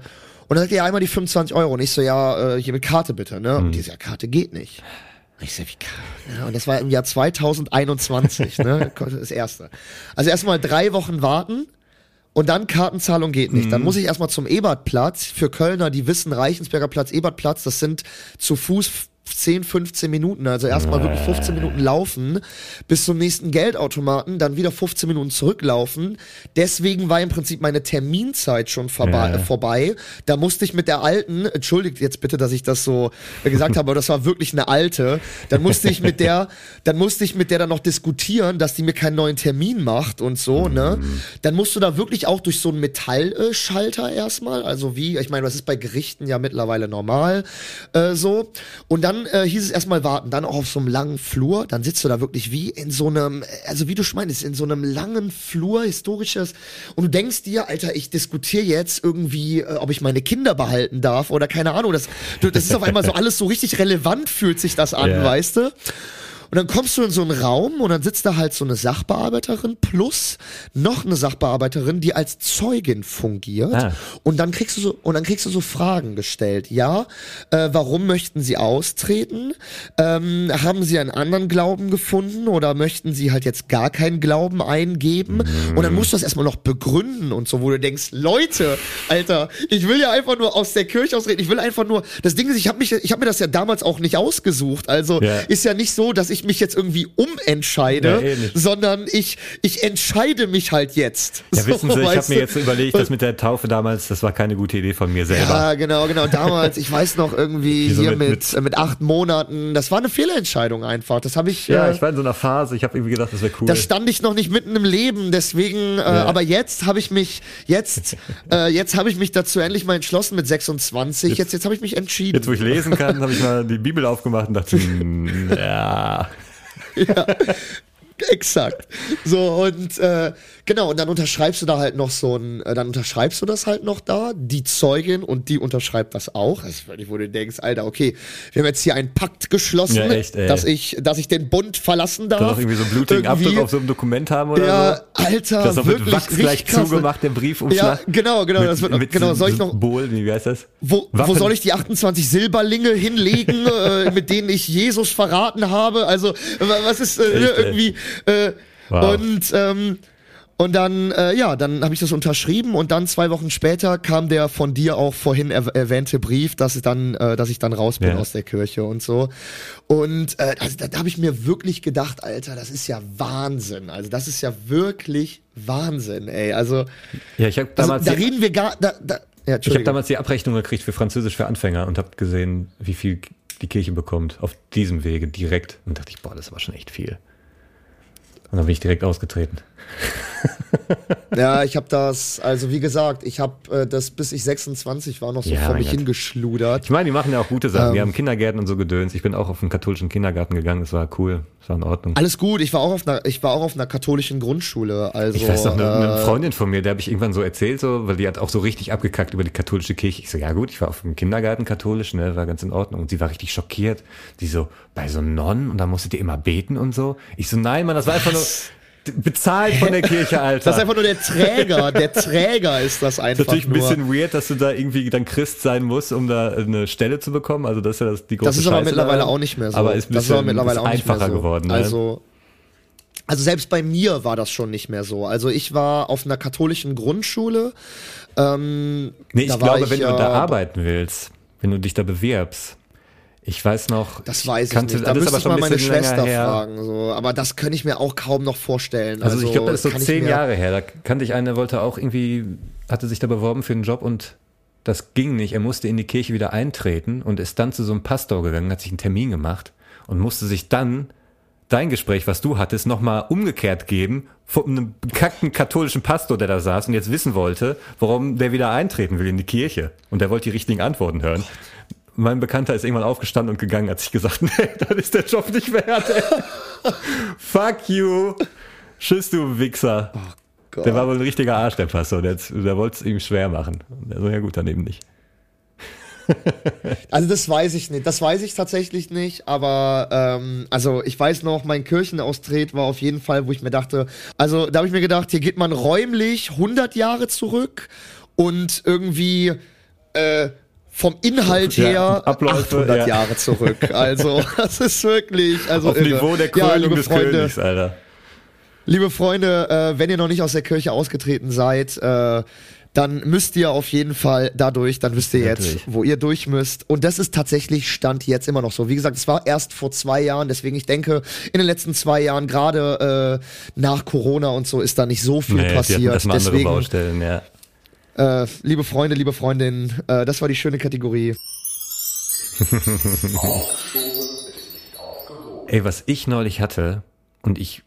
und dann sagt ja einmal die 25 Euro. Und ich so, ja, äh, hier mit Karte bitte, ne? Und die so, ja, Karte geht nicht. Und ich so, wie Karte? Ja, und das war im Jahr 2021, ne? Das erste. Also erstmal drei Wochen warten. Und dann Kartenzahlung geht nicht. Dann muss ich erstmal zum Ebertplatz. Für Kölner, die wissen, Reichensberger Platz, Ebertplatz, das sind zu Fuß 10, 15 Minuten. Also erstmal wirklich 15 Minuten laufen bis zum nächsten Geldautomaten, dann wieder 15 Minuten zurücklaufen. Deswegen war im Prinzip meine Terminzeit schon vorbei. Ja. Äh, vorbei. Da musste ich mit der alten, entschuldigt jetzt bitte, dass ich das so äh, gesagt habe, aber das war wirklich eine alte. Dann musste ich mit der, dann musste ich mit der dann noch diskutieren, dass die mir keinen neuen Termin macht und so, ne? Dann musst du da wirklich auch durch so einen Metallschalter erstmal, also wie, ich meine, das ist bei Gerichten ja mittlerweile normal, äh, so. Und dann äh, hieß es erstmal warten, dann auch auf so einem langen Flur, dann sitzt du da wirklich wie in so einem, also wie du schon meinst, in so einem langen Flur, historisches, und du denkst dir, Alter, ich diskutiere jetzt irgendwie, äh, ob ich meine Kinder behalten darf oder keine Ahnung, das, das ist auf einmal so alles so richtig relevant, fühlt sich das an, Ja. weißt du? Und dann kommst du in so einen Raum und dann sitzt da halt so eine Sachbearbeiterin plus noch eine Sachbearbeiterin, die als Zeugin fungiert. Ah. Und dann kriegst du so und dann kriegst du so Fragen gestellt. Ja, äh, warum möchten Sie austreten? Ähm, haben Sie einen anderen Glauben gefunden oder möchten Sie halt jetzt gar keinen Glauben eingeben? Und dann musst du das erstmal noch begründen und so, wo du denkst, Leute, Alter, ich will ja einfach nur aus der Kirche austreten. Ich will einfach nur. Das Ding ist, ich habe mich, ich habe mir das ja damals auch nicht ausgesucht. Also Ja. ist ja nicht so, dass ich ich mich jetzt irgendwie umentscheide, Ja, eh sondern ich, ich entscheide mich halt jetzt. Ja, wissen Sie, ich habe mir jetzt überlegt, das mit der Taufe damals, das war keine gute Idee von mir selber. Ja, genau, genau. Damals, ich weiß noch irgendwie Wie so hier mit- mit, äh, mit, acht Monaten, das war eine Fehlentscheidung einfach. Das habe ich, Ja, äh, ich war in so einer Phase, ich habe irgendwie gedacht, das wäre cool. da stand ich noch nicht mitten im Leben, deswegen, äh, aber jetzt habe ich mich, jetzt, äh, jetzt habe ich mich dazu endlich mal entschlossen mit 26. Jetzt, jetzt, habe ich mich entschieden. Jetzt, wo ich lesen kann, habe ich mal die Bibel aufgemacht und dachte, hm, ja. Exakt. So, und äh, genau, und dann unterschreibst du da halt noch so ein, äh, dann unterschreibst du das halt noch da, die Zeugin und die unterschreibt das auch. Wirklich, wo du denkst, Alter, okay, wir haben jetzt hier einen Pakt geschlossen, Ja, echt, dass ich, dass ich den Bund verlassen darf. Soll doch irgendwie so einen blutigen Irgendwie- Abdruck auf so einem Dokument haben oder Ja, so? Alter, Das noch wirklich mit Wachs gleich krass. zugemacht, der Briefumschlag. Ja, genau, genau, Mit, das wird, mit genau, soll ich noch, Symbol, wie heißt das? wo, wo Waffen- soll ich die 28 Silberlinge hinlegen, äh, mit denen ich Jesus verraten habe? Also, wa- was ist äh, Echt, ey. irgendwie, äh, Wow. und, ähm, und dann, äh, ja, dann habe ich das unterschrieben und dann zwei Wochen später kam der von dir auch vorhin erw- erwähnte Brief, dass ich dann, äh, dass ich dann raus bin Ja. aus der Kirche und so. Und äh, also, da, da habe ich mir wirklich gedacht, Alter, das ist ja Wahnsinn. Also das ist ja wirklich Wahnsinn, ey. Also, Ja, ich also damals, da die- reden wir gar, da, da, ja, ich habe damals die Abrechnung gekriegt für Französisch für Anfänger und habe gesehen, wie viel die Kirche bekommt auf diesem Wege direkt. Und dachte ich, boah, das war schon echt viel. Und dann bin ich direkt ausgetreten. Ja, ich habe das, also wie gesagt, ich habe äh, das bis ich 26 war noch so Ja, vor mich Gott. hingeschludert. Ich meine, die machen ja auch gute Sachen. die Ähm. haben Kindergärten und so gedöns. Ich bin auch auf einen katholischen Kindergarten gegangen. Das war cool. Das war in Ordnung. Alles gut, ich war auch auf einer, ich war auch auf einer katholischen Grundschule, also Ich weiß noch, eine, eine äh, Freundin von mir, der habe ich irgendwann so erzählt, so, weil die hat auch so richtig abgekackt über die katholische Kirche. Ich so, ja gut, ich war auf dem Kindergarten katholisch, ne, war ganz in Ordnung. Und sie war richtig schockiert. Die so, bei so Nonnen und da musstet ihr immer beten und so. Ich so, nein, Mann, das war einfach nur bezahlt von der Kirche, Alter. das ist einfach nur der Träger, der Träger ist das ist einfach natürlich ein bisschen weird, dass du da irgendwie dann Christ sein musst, um da eine Stelle zu bekommen. Also das ist ja das, die große das ist aber Scheiße mittlerweile daran. auch nicht mehr so. Aber ist ein das ist aber bisschen mittlerweile ist auch nicht mehr einfacher so. geworden. Ne? Also also selbst bei mir war das schon nicht mehr so. Also ich war auf einer katholischen Grundschule. Ähm, Nee, ich glaube, ich, wenn du äh, da arbeiten willst, wenn du dich da bewirbst, ich weiß noch, Das weiß ich kannte- nicht. Da müsste ich mal ein meine Schwester fragen. So. Aber das kann ich mir auch kaum noch vorstellen. Also, ich glaube, das ist so zehn Jahre her. Da kannte ich einen, der wollte auch irgendwie, hatte sich da beworben für einen Job und das ging nicht. Er musste in die Kirche wieder eintreten und ist dann zu so einem Pastor gegangen, hat sich einen Termin gemacht und musste sich dann dein Gespräch, was du hattest, nochmal umgekehrt geben von einem bekackten katholischen Pastor, der da saß und jetzt wissen wollte, warum der wieder eintreten will in die Kirche. Und der wollte die richtigen Antworten hören. Mein Bekannter ist irgendwann aufgestanden und gegangen, hat sich gesagt, nee, das ist der Job nicht wert. Fuck you. Tschüss, du Wichser. Gott. Der war wohl ein richtiger Arsch, der Pastor. Der, der wollte es ihm schwer machen. Der so, ja gut, daneben nicht. Also das weiß ich nicht. Das weiß ich tatsächlich nicht. Aber ähm, also ich weiß noch, mein Kirchenaustritt war auf jeden Fall, wo ich mir dachte, also da habe ich mir gedacht, hier geht man räumlich 100 Jahre zurück und irgendwie äh, vom Inhalt Ja, her Abläufe, 800 ja. Jahre zurück. Also das ist wirklich also Auf irre. Niveau der ja, Krönung liebe des Freunde, Königs, Alter. Liebe Freunde, äh, wenn ihr noch nicht aus der Kirche ausgetreten seid, äh, dann müsst ihr auf jeden Fall dadurch, dann wisst ihr jetzt, Natürlich. wo ihr durch müsst. Und das ist tatsächlich Stand jetzt immer noch so. Wie gesagt, es war erst vor zwei Jahren, deswegen ich denke, in den letzten zwei Jahren, gerade äh, nach Corona und so, ist da nicht so viel Nee, passiert. Deswegen, Baustellen, ja. Äh, liebe Freunde, liebe Freundinnen, äh, das war die schöne Kategorie. Ey, was ich neulich hatte, und ich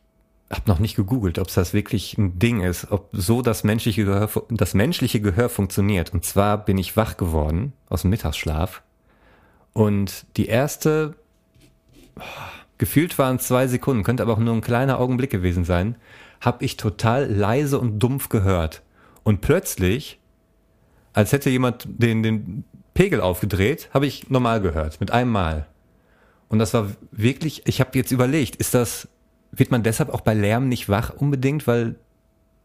habe noch nicht gegoogelt, ob es das wirklich ein Ding ist, ob so das menschliche, Gehör, das menschliche Gehör funktioniert. Und zwar bin ich wach geworden aus dem Mittagsschlaf und die erste, gefühlt waren zwei Sekunden, könnte aber auch nur ein kleiner Augenblick gewesen sein, habe ich total leise und dumpf gehört. Und plötzlich, als hätte jemand den, den Pegel aufgedreht, habe ich normal gehört, mit einem Mal. Und das war wirklich, ich habe jetzt überlegt, ist das, wird man deshalb auch bei Lärm nicht wach unbedingt, weil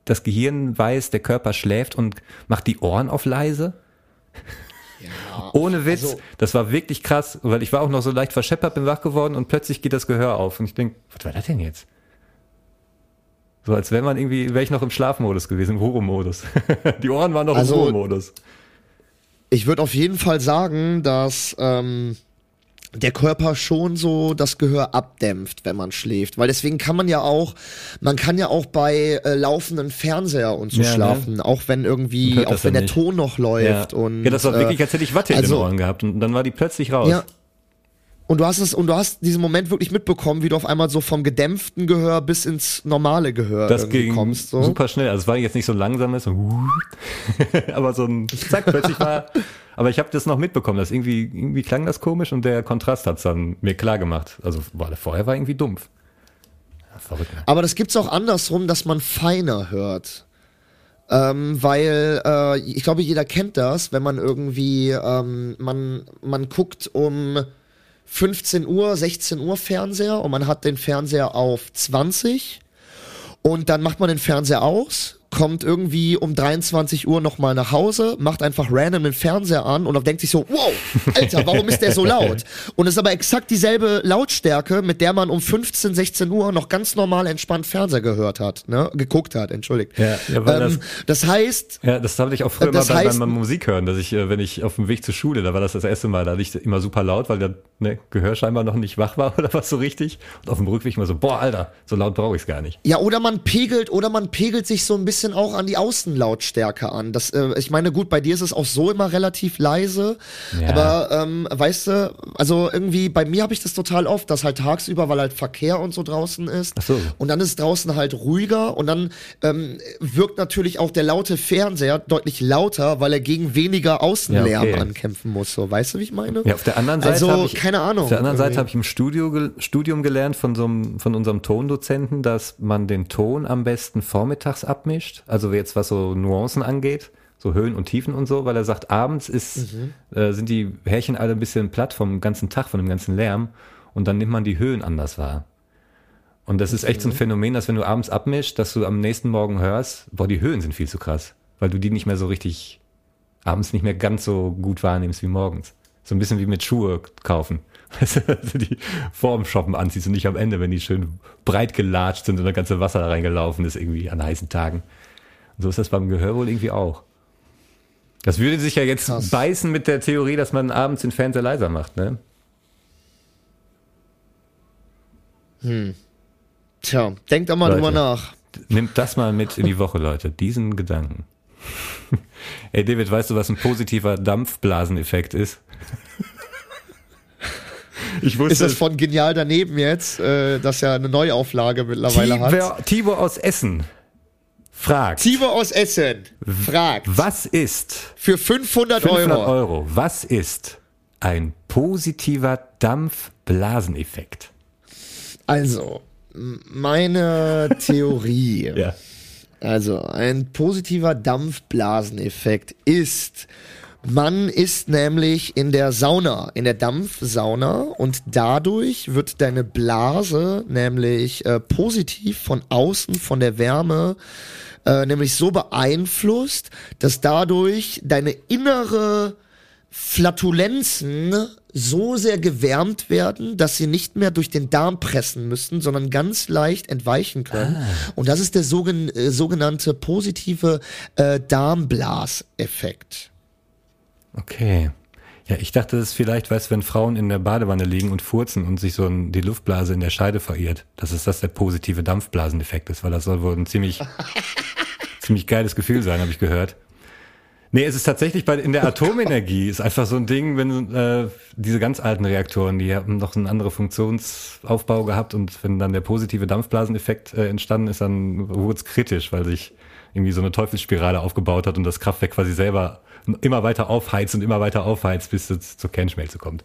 das Gehirn weiß, der Körper schläft und macht die Ohren auf leise? Ohne Witz, also- das war wirklich krass, weil ich war auch noch so leicht verscheppert, bin wach geworden und plötzlich geht das Gehör auf und ich denk, was war das denn jetzt? So als wäre man irgendwie, wäre ich noch im Schlafmodus gewesen, im Ruhemodus. die Ohren waren noch Also- im Ruhemodus. Ich würde auf jeden Fall sagen, dass ähm, der Körper schon so das Gehör abdämpft, wenn man schläft. Weil deswegen kann man ja auch, man kann ja auch bei äh, laufenden Fernseher und so Ja, ne? schlafen, auch wenn irgendwie, auch wenn der nicht. Ton noch läuft ja. und. ja, das war äh, wirklich, als hätte ich Watte in also- den Ohren gehabt und dann war die plötzlich raus. Ja. Und du hast es, und du hast diesen Moment wirklich mitbekommen, wie du auf einmal so vom gedämpften Gehör bis ins normale Gehör Das irgendwie ging kommst. So. super schnell. Also es war jetzt nicht so ein langsames, so aber so ein Zack, plötzlich war. Aber ich habe das noch mitbekommen, dass irgendwie, irgendwie klang das komisch und der Kontrast hat's dann mir klar gemacht. Also war, vorher war irgendwie dumpf. Ja, verrückt. Ne? Aber das gibt's auch andersrum, dass man feiner hört. Ähm, weil äh, ich glaube, jeder kennt das, wenn man irgendwie, ähm, man, man guckt um 15 Uhr, 16 Uhr Fernseher und man hat den Fernseher auf 20 und dann macht man den Fernseher aus, kommt irgendwie um 23 Uhr nochmal nach Hause, macht einfach random den Fernseher an und denkt sich so, wow, Alter, warum ist der so laut? Und es ist aber exakt dieselbe Lautstärke, mit der man um 15, 16 Uhr noch ganz normal entspannt Fernseher gehört hat, ne? Geguckt hat, entschuldigt. Ja, ja, weil ähm, das, heißt, Ja, das habe ich auch früher Das immer bei, heißt- beim Musik hören, dass ich, äh, wenn ich auf dem Weg zur Schule, da war das das erste Mal, da hatte ich immer super laut, weil der ne, Gehör scheinbar noch nicht wach war oder was so richtig. Und auf dem Rückweg immer so, boah, Alter, so laut brauche ich es gar nicht. Ja, oder man pegelt, oder man pegelt sich so ein bisschen auch an die Außenlautstärke an. Das, äh, ich meine, gut, bei dir ist es auch so immer relativ leise. Ja. Aber ähm, weißt du, also irgendwie bei mir habe ich das total oft, dass halt tagsüber, weil halt Verkehr und so draußen ist. Ach so. Und dann ist draußen halt ruhiger und dann ähm, wirkt natürlich auch der laute Fernseher deutlich lauter, weil er gegen weniger Außenlärm Ja, okay. ankämpfen muss. So, weißt du, wie ich meine? Ja, auf der anderen Seite Also, habe ich, keine Ahnung, Auf der anderen Seite irgendwie. habe ich im Studio, Studium gelernt von so einem, von unserem Tondozenten, dass man den Ton am besten vormittags abmischt. Also jetzt was so Nuancen angeht, so Höhen und Tiefen und so, weil er sagt, abends ist, Mhm. äh, sind die Härchen alle ein bisschen platt vom ganzen Tag, von dem ganzen Lärm und dann nimmt man die Höhen anders wahr. Und das ist echt so ein Phänomen, dass wenn du abends abmischst, dass du am nächsten Morgen hörst, boah, die Höhen sind viel zu krass, weil du die nicht mehr so richtig abends nicht mehr ganz so gut wahrnimmst wie morgens. So ein bisschen wie mit Schuhe kaufen. Du die vorm Shoppen anziehst und nicht am Ende, wenn die schön breit gelatscht sind und das ganze Wasser da reingelaufen ist, irgendwie an heißen Tagen. So ist das beim Gehör wohl irgendwie auch. Das würde sich ja jetzt Krass. beißen mit der Theorie, dass man abends den Fernseher leiser macht, ne? Tja, denk da mal Leute. drüber nach. Nimmt das mal mit in die Woche, Leute. Diesen Gedanken. Ey, David, weißt du, was ein positiver Dampfblaseneffekt ist? Ich wusste Ist das von Genial daneben jetzt, äh, das ja eine Neuauflage mittlerweile hat? Tibor, Tibor aus Essen fragt, Tibor aus Essen fragt was ist für 500, 500 Euro. Euro, was ist ein positiver Dampfblaseneffekt? Also, meine Theorie. Ja. Also, ein positiver Dampfblaseneffekt ist, man ist nämlich in der Sauna, in der Dampfsauna und dadurch wird deine Blase nämlich äh, positiv von außen, von der Wärme, äh, nämlich so beeinflusst, dass dadurch deine innere Flatulenzen so sehr gewärmt werden, dass sie nicht mehr durch den Darm pressen müssen, sondern ganz leicht entweichen können. Und das ist der sogen äh, sogenannte positive äh, Darmblaseffekt. Okay. Ja, ich dachte, das ist vielleicht, weißt du, wenn Frauen in der Badewanne liegen und furzen und sich so ein, die Luftblase in der Scheide verirrt, dass es das der positive Dampfblaseneffekt ist, weil das soll wohl ein ziemlich, ziemlich geiles Gefühl sein, habe ich gehört. Nee, es ist tatsächlich bei, in der Atomenergie ist einfach so ein Ding, wenn äh, diese ganz alten Reaktoren, die haben noch einen anderen Funktionsaufbau gehabt und wenn dann der positive Dampfblaseneffekt äh, entstanden ist, dann wurde es kritisch, weil sich irgendwie so eine Teufelsspirale aufgebaut hat und das Kraftwerk quasi selber immer weiter aufheizt und immer weiter aufheizt, bis es zur Kernschmelze kommt.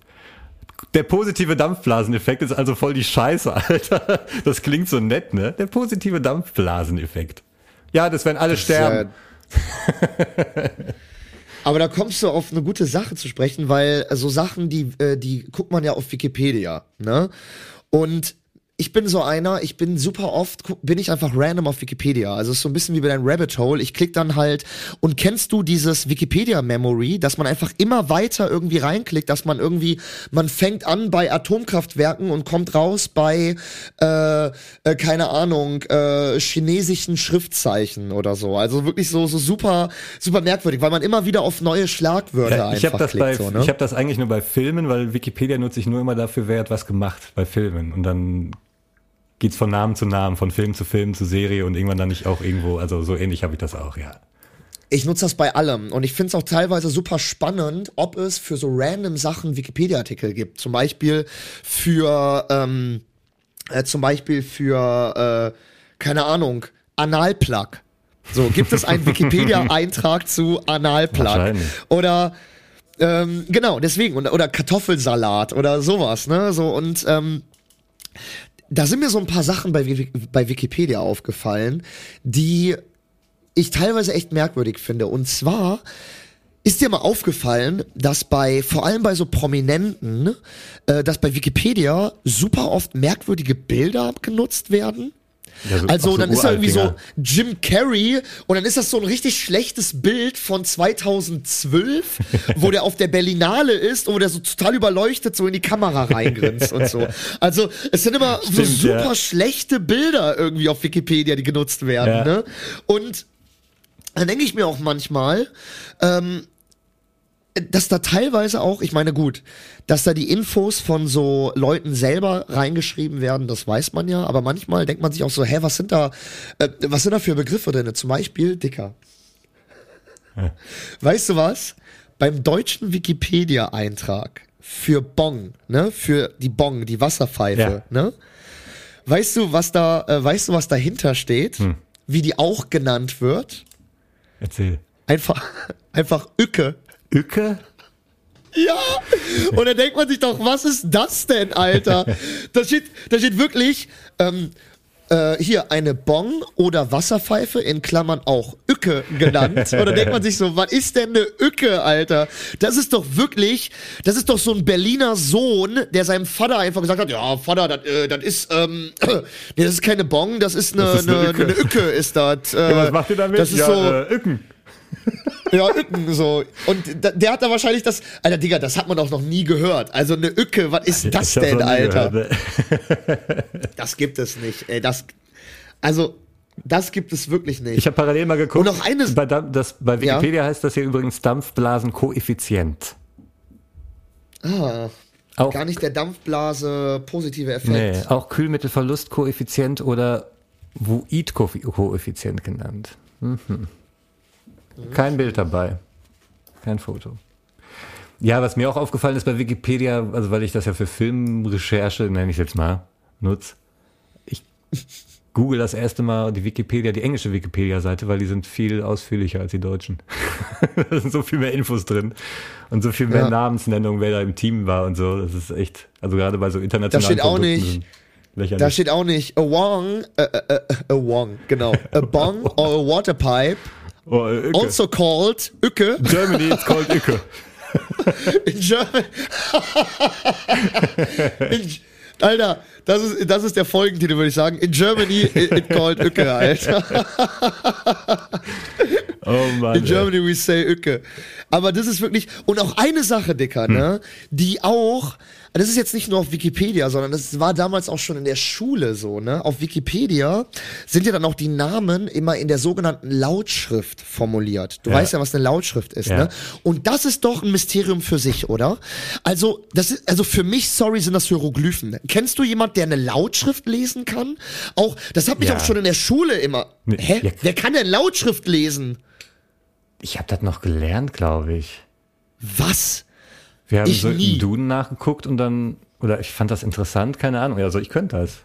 Der positive Dampfblaseneffekt ist also voll die Scheiße, Alter. Das klingt so nett, ne? Der positive Dampfblaseneffekt. Ja, das werden alle sterben. Aber da kommst du auf eine gute Sache zu sprechen, weil so Sachen, die, äh, die guckt man ja auf Wikipedia, ne? Und ich bin so einer, ich bin super oft, bin ich einfach random auf Wikipedia. Also es ist so ein bisschen wie bei deinem Rabbit Hole. Ich klick dann halt, und kennst du dieses Wikipedia-Memory, dass man einfach immer weiter irgendwie reinklickt, dass man irgendwie, man fängt an bei Atomkraftwerken und kommt raus bei, äh, äh, keine Ahnung, äh, chinesischen Schriftzeichen oder so. Also wirklich so, so super, super merkwürdig, weil man immer wieder auf neue Schlagwörter Ja, ich einfach habe das, klickt. bei, so, ne? ich hab das eigentlich nur bei Filmen, weil Wikipedia nutze ich nur immer dafür, wer hat was gemacht bei Filmen. Und dann geht's von Namen zu Namen, von Film zu Film zu Serie und irgendwann dann nicht auch irgendwo, also so ähnlich habe ich das auch, ja. Ich nutze das bei allem und ich finde es auch teilweise super spannend, ob es für so random Sachen Wikipedia-Artikel gibt. Zum Beispiel für, ähm, äh, zum Beispiel für, äh, keine Ahnung, Analplug. So, gibt es einen Wikipedia-Eintrag zu Analplug? Oder ähm, genau, deswegen, oder, oder Kartoffelsalat oder sowas, ne? So, und ähm, da sind mir so ein paar Sachen bei, bei Wikipedia aufgefallen, die ich teilweise echt merkwürdig finde. Und zwar ist dir mal aufgefallen, dass bei, vor allem bei so Prominenten, äh, dass bei Wikipedia super oft merkwürdige Bilder genutzt werden? Ja, so- Also so dann ist da irgendwie so. Jim Carrey und dann ist das so ein richtig schlechtes Bild von 2012, wo der auf der Berlinale ist und wo der so total überleuchtet so in die Kamera reingrinst und so. Also es sind immer so Stimmt, super ja. schlechte Bilder irgendwie auf Wikipedia, die genutzt werden. Ja. Ne? Und dann denke ich mir auch manchmal, ähm, dass da teilweise auch, ich meine gut, dass da die Infos von so Leuten selber reingeschrieben werden, das weiß man ja, aber manchmal denkt man sich auch so, hä, was sind da, äh, was sind da für Begriffe drin? Zum Beispiel Dicker. Weißt du was? Beim deutschen Wikipedia-Eintrag für Bong, ne, für die Bong, die Wasserpfeife, Ja. ne? Weißt du, was da, äh, weißt du, was dahinter steht? Hm. Wie die auch genannt wird? Erzähl. Einfach, einfach Ücke. Ücke? Ja! Und dann denkt man sich doch, was ist das denn, Alter? Da steht, da steht wirklich, ähm, äh, hier eine Bong oder Wasserpfeife, in Klammern auch Ücke genannt. Und dann denkt man sich so, was ist denn eine Ücke, Alter? Das ist doch wirklich, das ist doch so ein Berliner Sohn, der seinem Vater einfach gesagt hat, ja, Vater, das, äh, das ist, ähm, nee, das ist keine Bong, das ist eine, Das ist eine eine, Ücke. eine Ücke, ist das. Äh, Ja, was macht ihr damit? Das ist ja, so, äh, Ücken. ja, Ücken, so. Und da, der hat da wahrscheinlich das. Alter, Digga, das hat man doch noch nie gehört. Also eine Ücke, was ist das Ich denn, Alter? gehört, ne? Das gibt es nicht. Ey, das. Also, das gibt es wirklich nicht. Ich habe parallel mal geguckt. Und noch eines- Bei, das, bei Ja. Wikipedia heißt das hier übrigens Dampfblasenkoeffizient. ah, Auch, gar nicht der Dampfblase positive Effekt. nee, auch Kühlmittelverlustkoeffizient oder Vuid-Koeffizient genannt. Mhm. Kein Bild dabei. Kein Foto. Ja, was mir auch aufgefallen ist bei Wikipedia, also weil ich das ja für Filmrecherche, nenne ich es jetzt mal, nutze, ich google das erste Mal die Wikipedia, die englische Wikipedia-Seite, weil die sind viel ausführlicher als die deutschen. da sind so viel mehr Infos drin und so viel mehr Ja. Namensnennung, wer da im Team war und so. Das ist echt, also gerade bei so internationalen Da steht auch Produkten nicht- sind lächerlich. Da steht auch nicht a wong, äh, äh, äh, a wong, genau. A bong or a waterpipe, oh, also called Ücke. Germany, it's called Ücke. In German. In, Alter, das ist, das ist der Folgentitel, würde ich sagen. In Germany, it, called Ücke, Alter. Oh Mann. In Germany we say Ücke. Aber das ist wirklich, und auch eine Sache, Dicker, ne, die auch, das ist jetzt nicht nur auf Wikipedia, sondern das war damals auch schon in der Schule so, ne. Auf Wikipedia sind ja dann auch die Namen immer in der sogenannten Lautschrift formuliert. Du Ja. weißt ja, was eine Lautschrift ist, Ja. ne. Und das ist doch ein Mysterium für sich, oder? Also, das ist, also für mich, sorry, sind das Hieroglyphen. Kennst du jemand, der eine Lautschrift lesen kann? Auch, das hat mich Ja. auch schon in der Schule immer, Nee, hä? Wer kann denn Lautschrift lesen? Ich habe das noch gelernt, glaube ich. Was? Wir haben Ich so nie. im Duden nachgeguckt und dann, oder ich fand das interessant, keine Ahnung. Also ich könnte das.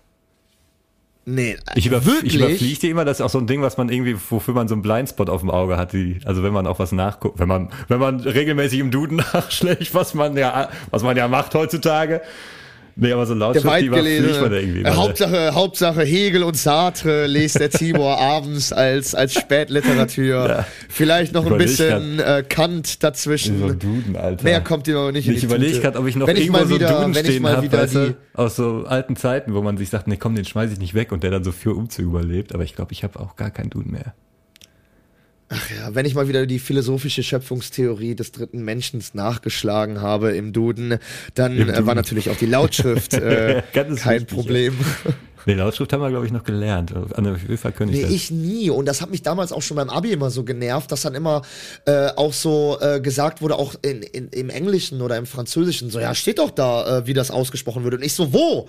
Nee, Ich, überf wirklich? ich überfliege die immer, das ist auch so ein Ding, was man irgendwie, wofür man so einen Blindspot auf dem Auge hat. Die, also wenn man auch was nachguckt, wenn man, wenn man regelmäßig im Duden nachschlägt, was man ja, was man ja macht heutzutage, Nee, aber so Der Lautschrift, die war furchtbar weitgelesene. irgendwie. Äh, Hauptsache, Hauptsache Hegel und Sartre lest der Tibor abends als, als Spätliteratur. Ja. Vielleicht noch ein bisschen äh, Kant dazwischen. so Duden, Alter. Mehr kommt dir noch nicht in Ich überlege gerade, ob ich noch wenn ich irgendwo mal so wieder, Duden wenn ich stehen mal habe, weißt du, aus so alten Zeiten, wo man sich sagt, nee, komm, den schmeiß ich nicht weg und der dann so für Umzug überlebt. Aber ich glaube, ich habe auch gar keinen Duden mehr. Ach ja, wenn ich mal wieder die philosophische Schöpfungstheorie des dritten Menschen nachgeschlagen habe im Duden, dann Im äh, Duden. war natürlich auch die Lautschrift äh, kein Problem. Nee, Lautschrift haben wir, glaube ich, noch gelernt. An der FIFA könnte ich Nee, das. ich nie. Und das hat mich damals auch schon beim Abi immer so genervt, dass dann immer äh, auch so äh, gesagt wurde, auch in, in, im Englischen oder im Französischen, so, ja, steht doch da, äh, wie das ausgesprochen wird. Und ich so, wo?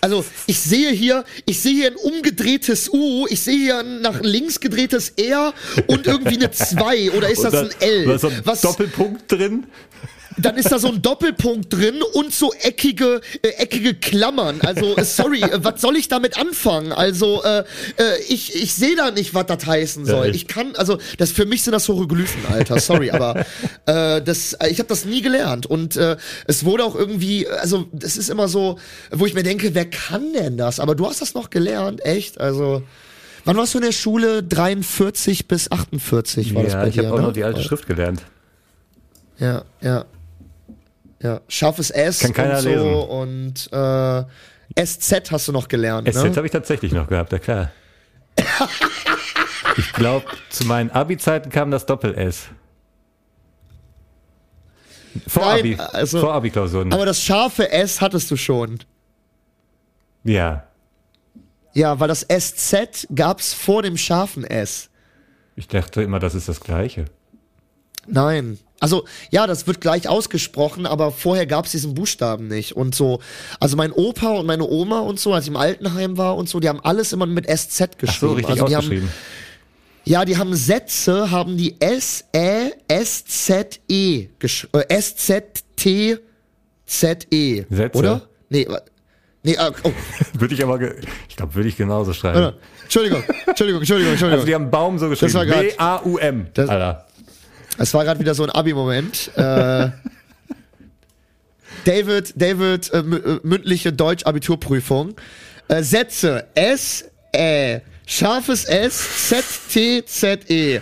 Also, ich sehe hier, ich sehe hier ein umgedrehtes U, ich sehe hier ein nach links gedrehtes R und irgendwie eine 2 oder ist das ein L? Da ist ein Was, Doppelpunkt drin. Dann ist da so ein Doppelpunkt drin und so eckige, äh, eckige Klammern. Also, äh, sorry, äh, was soll ich damit anfangen? Also, äh, äh, ich, ich sehe da nicht, was das heißen soll. echt. ich kann, also, das für mich sind das Hieroglyphen, Alter. Sorry, aber äh, das, ich habe das nie gelernt. Und äh, es wurde auch irgendwie, also, das ist immer so, wo ich mir denke, wer kann denn das? Aber du hast das noch gelernt, echt? Also. Wann warst du in der Schule? 43 bis 48 war das ja, bei ich dir, habe auch ne? noch die alte Schrift gelernt. Ja, ja. Ja, scharfes S Kann keiner und so lesen. und äh, SZ hast du noch gelernt, SZ ne? habe ich tatsächlich noch gehabt, ja klar. ich glaube, zu meinen Abi-Zeiten kam das Doppel-S. Vor Nein, Abi, also- vor Abi-Klausuren. Aber das scharfe S hattest du schon. Ja, Ja, weil das SZ gab's vor dem scharfen S. ich dachte immer, das ist das Gleiche. Nein. Also, ja, das wird gleich ausgesprochen, aber vorher gab's diesen Buchstaben nicht. Und so, also mein Opa und meine Oma und so, als ich im Altenheim war und so, die haben alles immer mit SZ geschrieben. Ach so, richtig also die ausgeschrieben. Haben, ja, die haben Sätze, haben die S-E, S-Z-E, gesch- äh, S-Z-T-Z-E, Sätze? oder? Nee, nee, ah, oh, Würde ich aber, ich glaube, würde ich genauso schreiben. warte. Entschuldigung, Entschuldigung, Entschuldigung, Also Entschuldigung. die haben Baum so war geschrieben. grad- B-A-U-M. Das- Alter. Es war gerade wieder so ein Abi-Moment. Äh, David, David, äh, äh, mündliche Deutsch-Abiturprüfung. Äh, Sätze. S, Ä, scharfes S, Z, T, Z, E.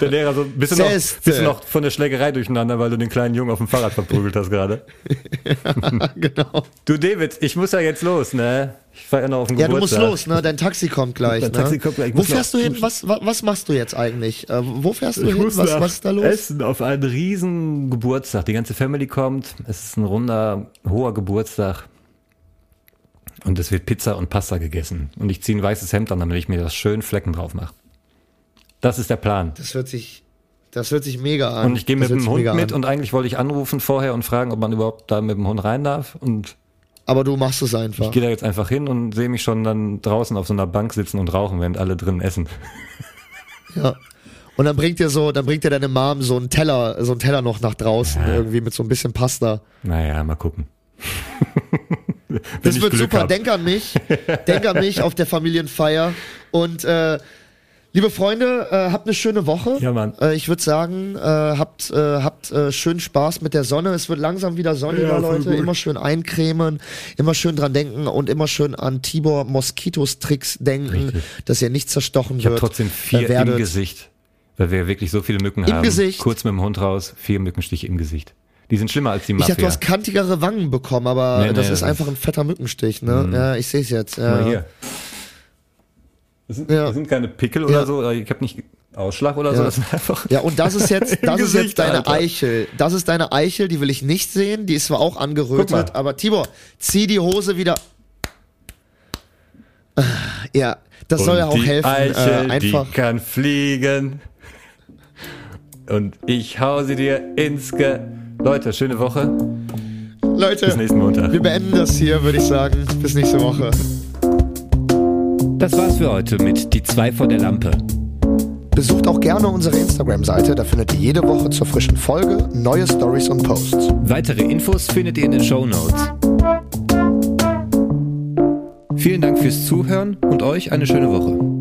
Der Lehrer so ein bisschen noch, bisschen noch von der Schlägerei durcheinander, weil du den kleinen Jungen auf dem Fahrrad verprügelt hast gerade. genau. Du David, ich muss ja jetzt los, ne? Ich fahre ja noch auf den Ja, du musst Geburtstag. los, ne? Dein Taxi kommt gleich. Dein ne? Taxi kommt gleich. Ich Wo fährst noch- du hin? Was, wa- was machst du jetzt eigentlich? Äh, wo fährst du Ich hin? muss Was, was ist da los? Essen auf einen riesen Geburtstag. Die ganze Family kommt. Es ist ein runder, hoher Geburtstag. Und es wird Pizza und Pasta gegessen. Und ich ziehe ein weißes Hemd an, damit ich mir das schön Flecken drauf mache. Das ist der Plan. Das hört sich, das hört sich mega an. Und ich gehe mit dem Hund mit an. und eigentlich wollte ich anrufen vorher und fragen, ob man überhaupt da mit dem Hund rein darf. Und Aber du machst es einfach. ich gehe da jetzt einfach hin und sehe mich schon dann draußen auf so einer Bank sitzen und rauchen, während alle drin essen. Ja. Und dann bringt dir so, dann bringt dir deine Mom so einen Teller, so einen Teller noch nach draußen, irgendwie mit so ein bisschen Pasta. Naja, mal gucken. Das ich wird Glück super. hab. Denk an mich. Denk an mich auf der Familienfeier. Und äh, liebe Freunde, äh, habt eine schöne Woche. Ja, Mann. Äh, ich würde sagen, äh, habt, äh, habt äh, schön Spaß mit der Sonne. Es wird langsam wieder sonniger, Ja, Leute. gut. Immer schön eincremen, immer schön dran denken und immer schön an Tibor Moskitos Tricks denken, Richtig. dass ihr nicht zerstochen Ich habe wird. trotzdem vier Ihr werdet- im Gesicht, weil wir wirklich so viele Mücken Im haben. Gesicht? Kurz mit dem Hund raus, vier Mückenstiche im Gesicht. Die sind schlimmer als die Ich Mafia. dachte, du hast kantigere Wangen bekommen, aber Nee, nee, das ist das einfach ist- ein fetter Mückenstich, ne? Ja, ich sehe es jetzt. Guck mal Ja. hier. Das sind, Ja. das sind keine Pickel oder Ja. so, oder ich habe nicht Ausschlag oder so, Ja. das sind einfach. Ja, und das ist jetzt, das ist Gesicht, jetzt deine Alter. Eichel. Das ist deine Eichel, die will ich nicht sehen. Die ist zwar auch angerötet, aber Tibor, zieh die Hose wieder. Ja, das soll ja auch die helfen. Eichel, äh, einfach. die kann fliegen. Und ich hau sie dir ins Ge... Leute, schöne Woche. Leute, Bis nächsten Montag. wir beenden das hier, würde ich sagen. Bis nächste Woche. Das war's für heute mit Die zwei vor der Lampe. Besucht auch gerne unsere Instagram-Seite, da findet ihr jede Woche zur frischen Folge neue Stories und Posts. Weitere Infos findet ihr in den Show Notes. Vielen Dank fürs Zuhören und euch eine schöne Woche.